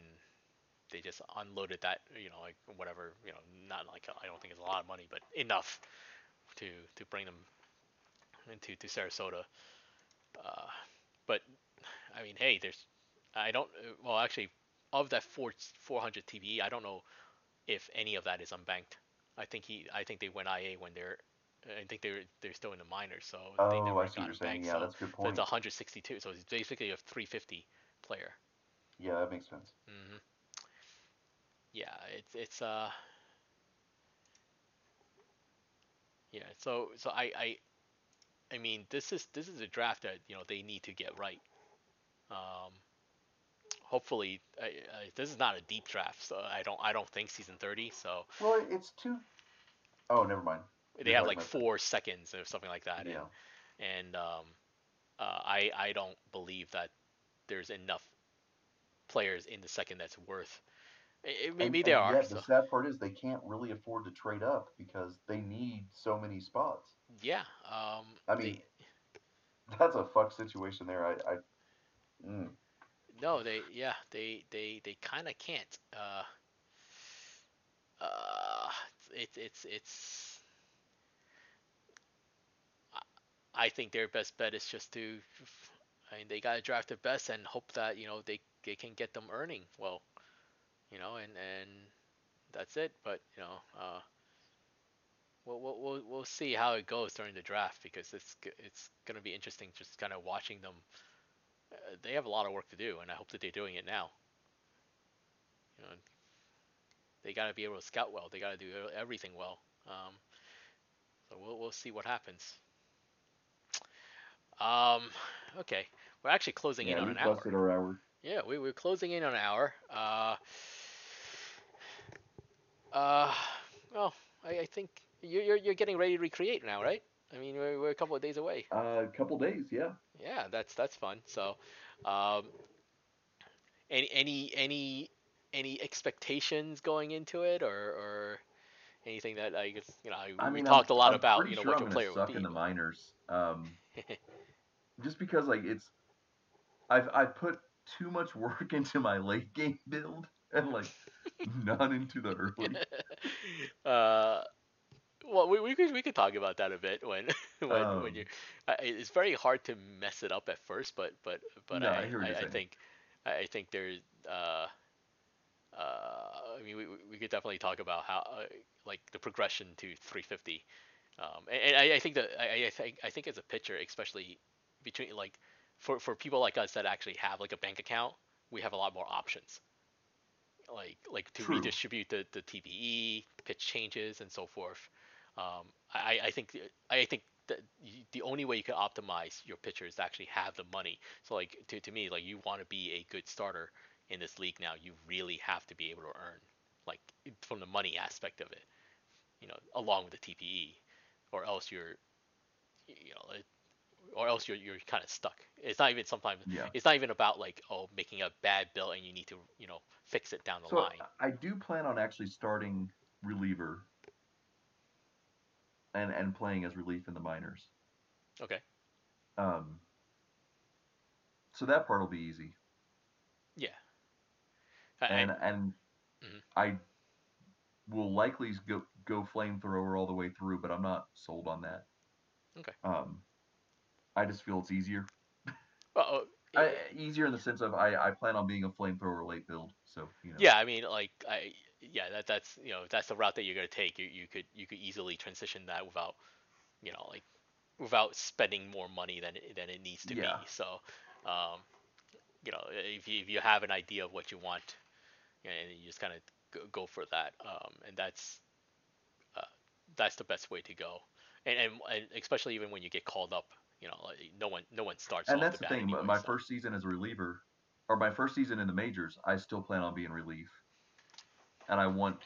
they just unloaded that. You know, like whatever. You know, not like I don't think it's a lot of money, but enough to to bring them into to Sarasota. Uh, but I mean, hey, there's I don't well actually of that four 400 TPE, I don't know if any of that is unbanked. I think he I think they went IA when they're I think they're they're still in the minors, so they Oh, never I got banked. Yeah, so, that's a good so it's 162. So it's basically a 350 player. Yeah, that makes sense. hmm Yeah, it's it's uh yeah. So so I I I mean this is this is a draft that you know they need to get right. Um, hopefully I, I, this is not a deep draft, so I don't I don't think season 30. So Well, it's two oh never mind. they You're have like four seconds or something like that. Yeah. And, and um, uh, I I don't believe that there's enough players in the second that's worth. i- i- maybe and, there and are. Yet so- the sad part is they can't really afford to trade up because they need so many spots. Yeah. Um, I they- mean, That's a fuck situation there. I, I mm. no, they yeah they they they kind of can't. Uh, uh, it's it's it's. I think their best bet is just to. I mean, they got to draft their best and hope that you know they they can get them earning well, you know, and and that's it. But you know, uh, we'll we'll we'll, see how it goes during the draft because it's it's gonna be interesting just kind of watching them. Uh, they have a lot of work to do, and I hope that they're doing it now. You know, they got to be able to scout well. They got to do everything well. Um, So we'll we'll see what happens. Um, okay, we're actually closing in Yeah, on we an hour. our hour. Yeah, we, we're closing in on an hour. Uh, uh, well, I, I think you're, you're you're getting ready to recreate now, right? I mean, we're, we're a couple of days away. Uh, a couple days, yeah. Yeah, that's that's fun. So, um, any any any any expectations going into it, or or anything that I guess you know I we mean, talked I'm, a lot I'm about you know sure what I'm your player suck would be. in the minors. Um, just because like it's, I've I put too much work into my late game build and like none into the early. uh, well, we, we could we could talk about that a bit when when when Um, you. It's very hard to mess it up at first, but but but No, I I I, think I think there's uh uh I mean we we- we could definitely talk about how uh, like the progression to 350. Um, and, and I, I think that I, I think I think as a pitcher, especially between like for for people like us that actually have like a bank account, we have a lot more options like like to True. redistribute the the TPE, pitch changes, and so forth. Um, I I think I think that the only way you can optimize your pitcher is to actually have the money. So like to to me, like you want to be a good starter in this league now, you really have to be able to earn like from the money aspect of it, you know, along with the TPE, or else you're you know. Or else you're, you're kind of stuck. It's not even sometimes Yeah. it's not even about like oh making a bad bill and you need to you know fix it down the So line. I do plan on actually starting reliever and and playing as relief in the minors. Okay. Um. So that part will be easy, Yeah. I, I- and and Mhm. I will likely go go flamethrower all the way through, but I'm not sold on that. Okay. Um, I just feel it's easier. well, uh, I, easier in the sense of I, I plan on being a flamethrower late build, so you know. yeah. I mean, like I yeah that that's you know if that's the route that you're gonna take. You you could you could easily transition that without you know like without spending more money than it, than it needs to Yeah. be. So um, you know if you if you have an idea of what you want, and you just kind of go, go for that. Um, and that's uh, that's the best way to go. And, and and especially even when you get called up, you know, like no one no one starts. and that's the the thing. my- anyway, my so- first season as a reliever, or my first season in the majors, I still plan on being relief, and I want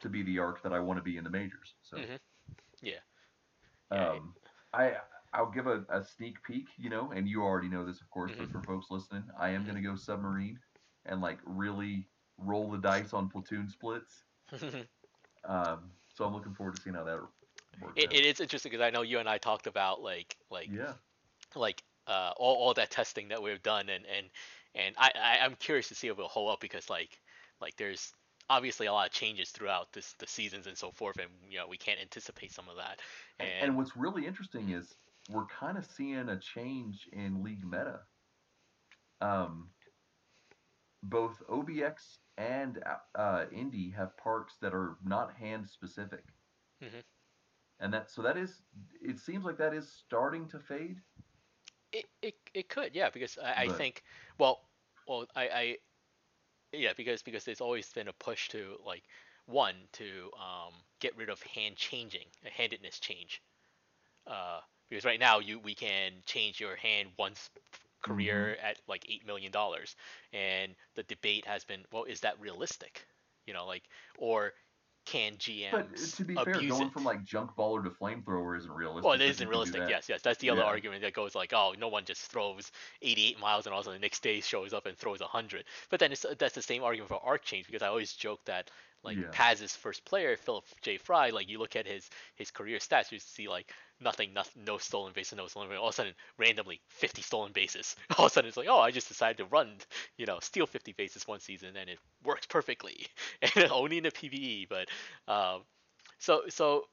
to be the arc that I want to be in the majors. So, Mhm. Yeah. Yeah, um, I I'll give a, a sneak peek, you know, and you already know this, of course, Mm-hmm. but for folks listening, I am gonna go submarine and like really roll the dice on platoon splits. Um, so I'm looking forward to seeing how that. It, it is interesting because I know you and I talked about like like yeah. like uh, all, all that testing that we've done and and and I, I I'm curious to see if it'll hold up because like like there's obviously a lot of changes throughout this the seasons and so forth and you know we can't anticipate some of that And, and, and what's really interesting is we're kind of seeing a change in league meta. Um, both OBX and uh, Indy have parks that are not hand specific, Mhm. And that so that is it seems like that is starting to fade. it, it it could yeah because I, I think well well I, I yeah because because there's always been a push to like one to um, get rid of hand changing a handedness change. Uh, because right now you we can change your hand once career at like eight million dollars. And the debate has been well is that realistic? You know like or can GMs But uh, to be fair, going it? from like junk baller to flamethrower isn't realistic. Well, it isn't you can do realistic. Yes, yes. That's the other Yeah. argument that goes like, oh, no one just throws 88 miles and also the next day shows up and throws 100. But then it's, that's the same argument for arc change because I always joke that like Yeah. Paz's first player, Philip J. Fry, like you look at his his career stats, you see like nothing, nothing, no stolen bases, no stolen. Bases. All of a sudden, randomly 50 stolen bases. All of a sudden, it's like, oh, I just decided to run, you know, steal 50 bases one season and it works perfectly, and only in the PBE. But um, so so,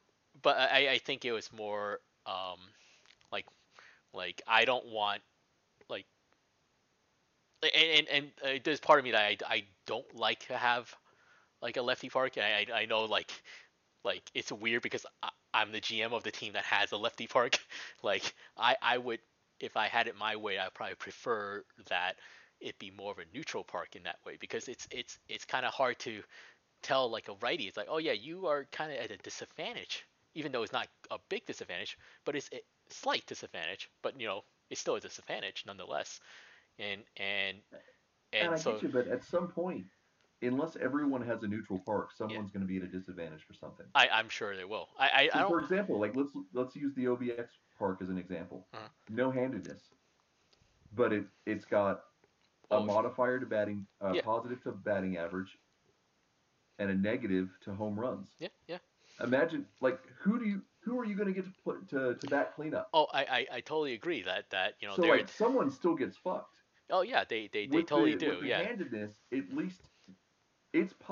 but I I think it was more um like like I don't want like and and, and uh, there's part of me that I, I don't like to have like a lefty park. I I I know like like it's weird because I, I'm the GM of the team that has a lefty park. like I I would if I had it my way, I'd probably prefer that it be more of a neutral park in that way because it's it's it's kind of hard to tell like a righty. It's like oh yeah, you are kind of at a disadvantage even though it's not a big disadvantage, but it's a slight disadvantage. But you know, it's still a disadvantage nonetheless. And and and, And, I so get you, but at some point, unless everyone has a neutral park, someone's going to be at a disadvantage for something. I I'm sure they will. I I, So I for example, like let's let's use the OBX park as an example. Uh-huh. No handedness, but it it's got a Oh, modifier to batting, uh, Yeah. positive to batting average, and a negative to home runs. yeah yeah. Imagine like who do you who are you going to get to put to to bat cleanup? Oh, I, I, I totally agree that that you know so like someone still gets fucked. oh yeah they they, they totally the, do with the yeah handedness, at least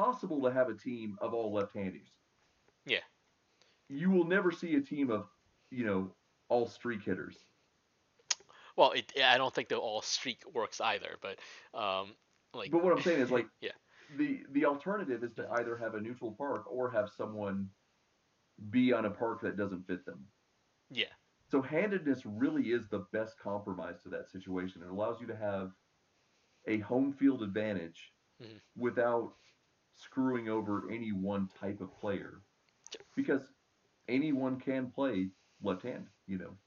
it's possible to have a team of all left-handers. Yeah. You will never see a team of, you know, all streak hitters. well it I don't think the all streak works either but um like But what I'm saying is like Yeah. the the alternative is to either have a neutral park or have someone be on a park that doesn't fit them. yeah So handedness really is the best compromise to that situation. It allows you to have a home field advantage Mhm. without screwing over any one type of player. Because anyone can play left hand, you know.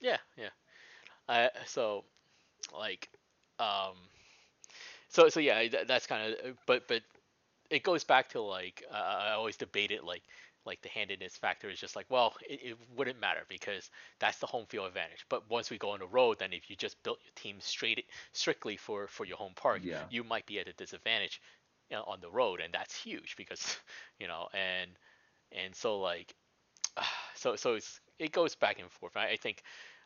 Yeah, yeah. I so like um so so yeah, that, that's kind of but but it goes back to like uh, I always debate it like like the handedness factor is just like well it, it wouldn't matter because that's the home field advantage but once we go on the road then if you just built your team straight strictly for for your home park Yeah. you might be at a disadvantage you know, on the road and that's huge because you know and and so like so so it's it goes back and forth. I, I think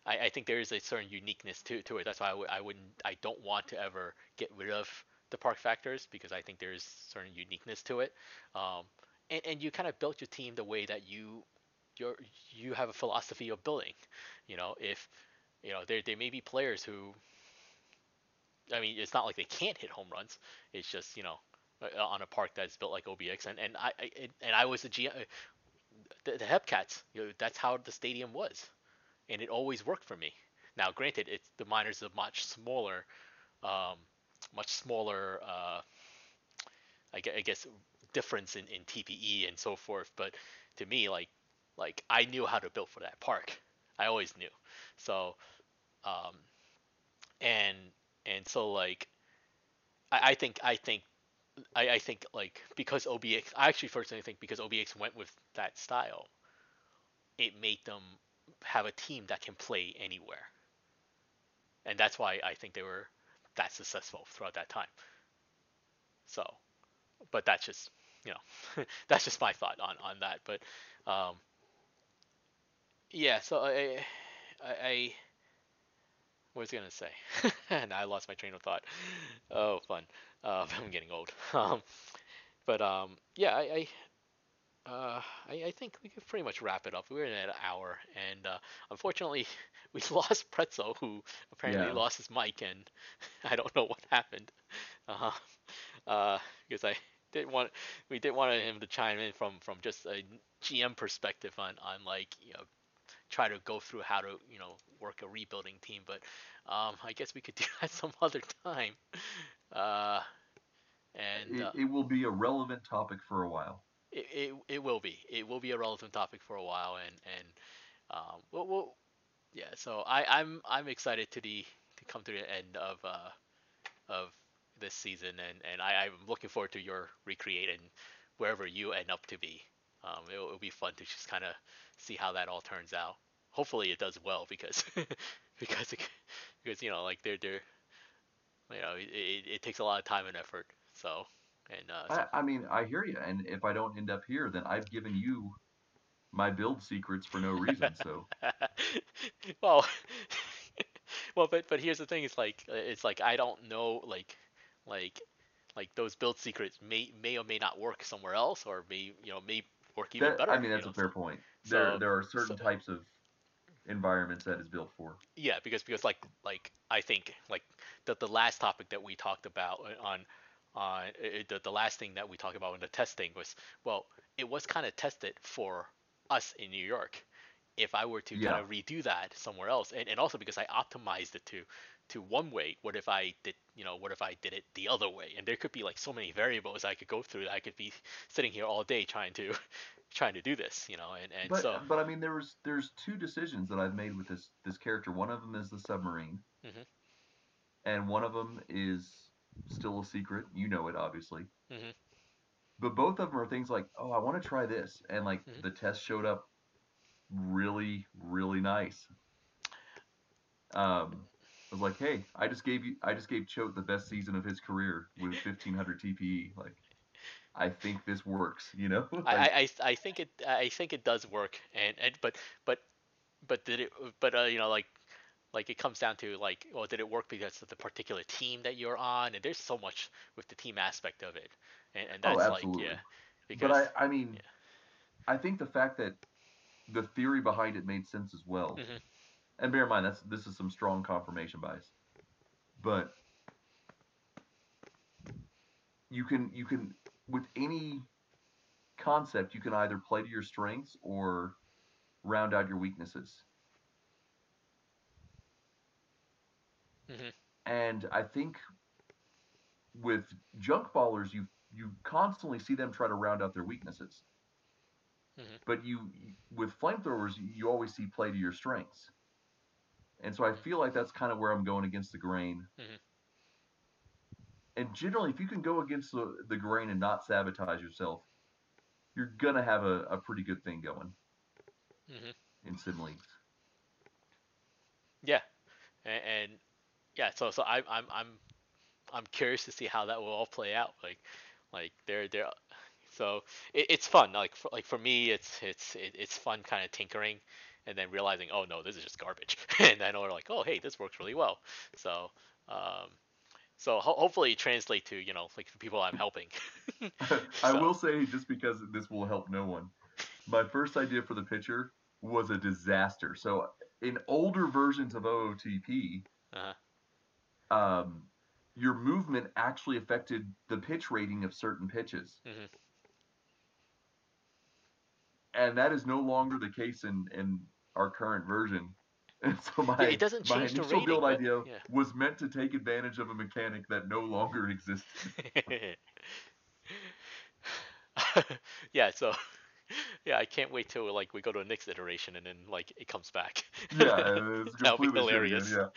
I, I think there is a certain uniqueness to, to it. That's why I w- I wouldn't i don't want to ever get rid of the park factors because i think there's certain uniqueness to it. Um and, and you kind of built your team the way that you you're you have a philosophy of building. You know if you know there, there may be players who i mean it's not like they can't hit home runs. It's just you know on a park that's built like obx and and i, I and i was a G, the, the Hepcats, you know, that's how the stadium was, and it always worked for me. Now, granted, it's the minors are much smaller, um, much smaller. Uh, I, I guess difference in, in TPE and so forth, but to me, like like I knew how to build for that park. I always knew. So, um, and and so like, I think I think I, I think like because OBX, I actually personally think because OBX went with that style, it made them have a team that can play anywhere, and that's why I think they were that successful throughout that time. So, but that's just you know that's just my thought on on that. But um, yeah, so I I, I what was I gonna say? and I lost my train of thought. Oh, fun. Uh, I'm getting old. Um, but um, yeah, I, I, uh, I, I think we could pretty much wrap it up. We're in an hour, and uh, unfortunately, we lost Pretzel, who apparently Yeah. lost his mic, and I don't know what happened. Uh, uh, because I didn't want we did want him to chime in from from just a GM perspective on on like you know try to go through how to you know work a rebuilding team, but um, I guess we could do that some other time. Uh, and It, uh, it will be a relevant topic for a while. it, it it will be it will be a relevant topic for a while, and and um, we'll, we'll yeah. So I I'm I'm excited to the to come to the end of uh of this season, and and I, I'm looking forward to your recreate and wherever you end up to be. Um, it'll, it'll be fun to just kind of see how that all turns out. Hopefully it does well because because it, because you know like they're they're you know it, it, it takes a lot of time and effort. So and uh, so, I, I mean, I hear you, and if I don't end up here, then I've given you my build secrets for no reason. So well, well, but but here's the thing: it's like it's like I don't know, like like like those build secrets may may or may not work somewhere else, or may you know may work even that, better. I mean, you that's know, a fair so- point. There so- there are certain so- types of environments that is built for. Yeah, because because like like I think like the the last topic that we talked about on on uh, the the last thing that we talked about in the testing was well, it was kind of tested for us in New York. If I were to Yeah. kind of redo that somewhere else, and, and also because I optimized it to to one way? What if I did, you know, what if I did it the other way? And there could be like so many variables I could go through. I could be sitting here all day trying to trying to do this, you know, and and But so but I mean, there was there's two decisions that I've made with this this character. One of them is the submarine, Mhm. and one of them is still a secret. You know it, obviously. Mhm. But both of them are things like, oh, I want to try this, and like Mhm. the test showed up really really nice. Um, I was like, hey, I just gave you I just gave Choate the best season of his career with 1500 TPE. Like, I think this works. You know. I, Like, I I I think it I think it does work, and and but but but did it but uh, you know like like it comes down to like well did it work because of the particular team that you're on and there's so much with the team aspect of it and, and Oh, that's like yeah because But I, I mean, yeah. I think the fact that the theory behind it made sense as well. Mhm. And bear in mind, that's this is some strong confirmation bias. But you can you can with any concept you can either play to your strengths or round out your weaknesses. Mhm. And I think with junk ballers, you you constantly see them try to round out their weaknesses. Mhm. But you with flamethrowers, you always see play to your strengths. And so I feel like that's kind of where I'm going against the grain. Mhm. And generally, if you can go against the, the grain and not sabotage yourself, you're gonna have a, a pretty good thing going Mhm. in sim leagues. yeah and, and yeah so so I, I'm I'm I'm curious to see how that will all play out like like they're they're so it, it's fun like for, like for me it's it's it, it's fun kind of tinkering and then realizing oh no this is just garbage and then we're like oh hey this works really well so um so ho- hopefully it translate to you know like the people I'm helping I will say, just because this will help no one, my first idea for the pitcher was a disaster. So in older versions of OOTP, uh-huh. um, your movement actually affected the pitch rating of certain pitches. Mhm. And that is no longer the case in, in our current version. And so my, it doesn't my initial build but- idea yeah. was meant to take advantage of a mechanic that no longer exists. yeah, so yeah, I can't wait till like we go to the next iteration and then like it comes back. yeah, it's That'll be completely shit again, hilarious. Yeah.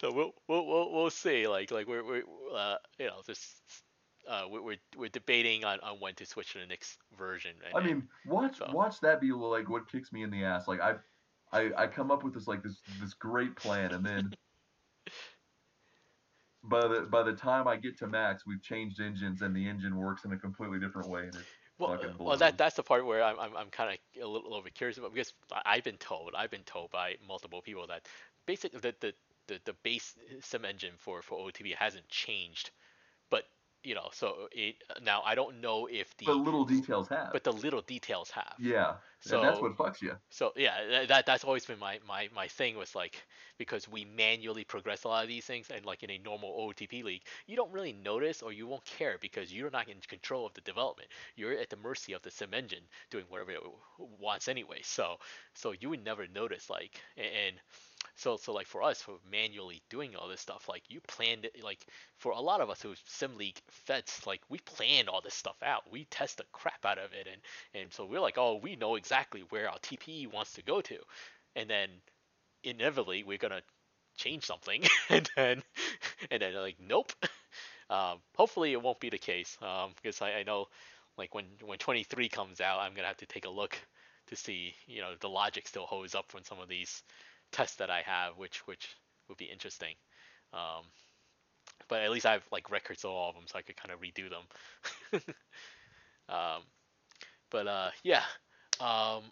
so we'll, we'll we'll we'll see. Like like we're we're uh, you know just uh we're we're, debating on, on when to switch to the next version. And, I mean, watch so. watch that be like what kicks me in the ass. Like I, I, I come up with this like this this great plan, and then by the by the time I get to max, we've changed engines, and the engine works in a completely different way. And well, uh, well that that's the part where I'm I'm, I'm kind of a little, little bit curious about because I've been told I've been told by multiple people that basically the the, the, the base sim engine for for OTB hasn't changed, but you know so it now I don't know if the but little details have. but the little details have. yeah, and that's what fucks you. So yeah, that that's always been my, my my thing was like because we manually progress a lot of these things and like in a normal OTP league, you don't really notice or you won't care because you're not in control of the development. You're at the mercy of the sim engine doing whatever it wants anyway. So so you would never notice like a- and so so like for us for manually doing all this stuff like you planned it like for a lot of us who sim league feds like we planned all this stuff out we test the crap out of it and and so we're like, oh, we know exactly where our TPE wants to go to. And then inevitably we're gonna change something and then and then like nope. Um, hopefully it won't be the case. Um, because I, I know like when when 23 comes out, I'm gonna have to take a look to see you know the logic still holds up from some of these tests that I have, which which would be interesting. Um, but at least I have like records of all of them, so I could kind of redo them. um, but uh, yeah. Um,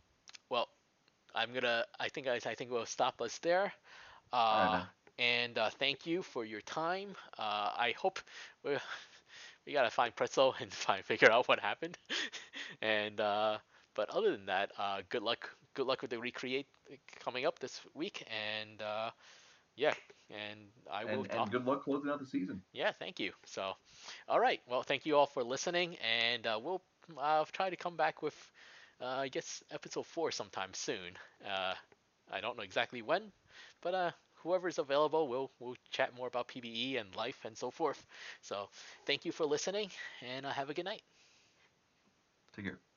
well, I'm gonna. I think I, I think we'll stop us there. Uh, and uh, thank you for your time. Uh, I hope we we gotta find Pretzel and find figure out what happened. and uh, but other than that, uh, good luck. Good luck with the recreate coming up this week. And uh, yeah, and I will And, talk. and good luck closing out the season. Yeah, thank you. So, all right. Well, thank you all for listening, and uh, we'll uh, try to come back with, uh, I guess, episode four sometime soon. Uh, I don't know exactly when, but uh, whoever's available, we'll we'll chat more about PBE and life and so forth. So thank you for listening, and uh, have a good night. Take care.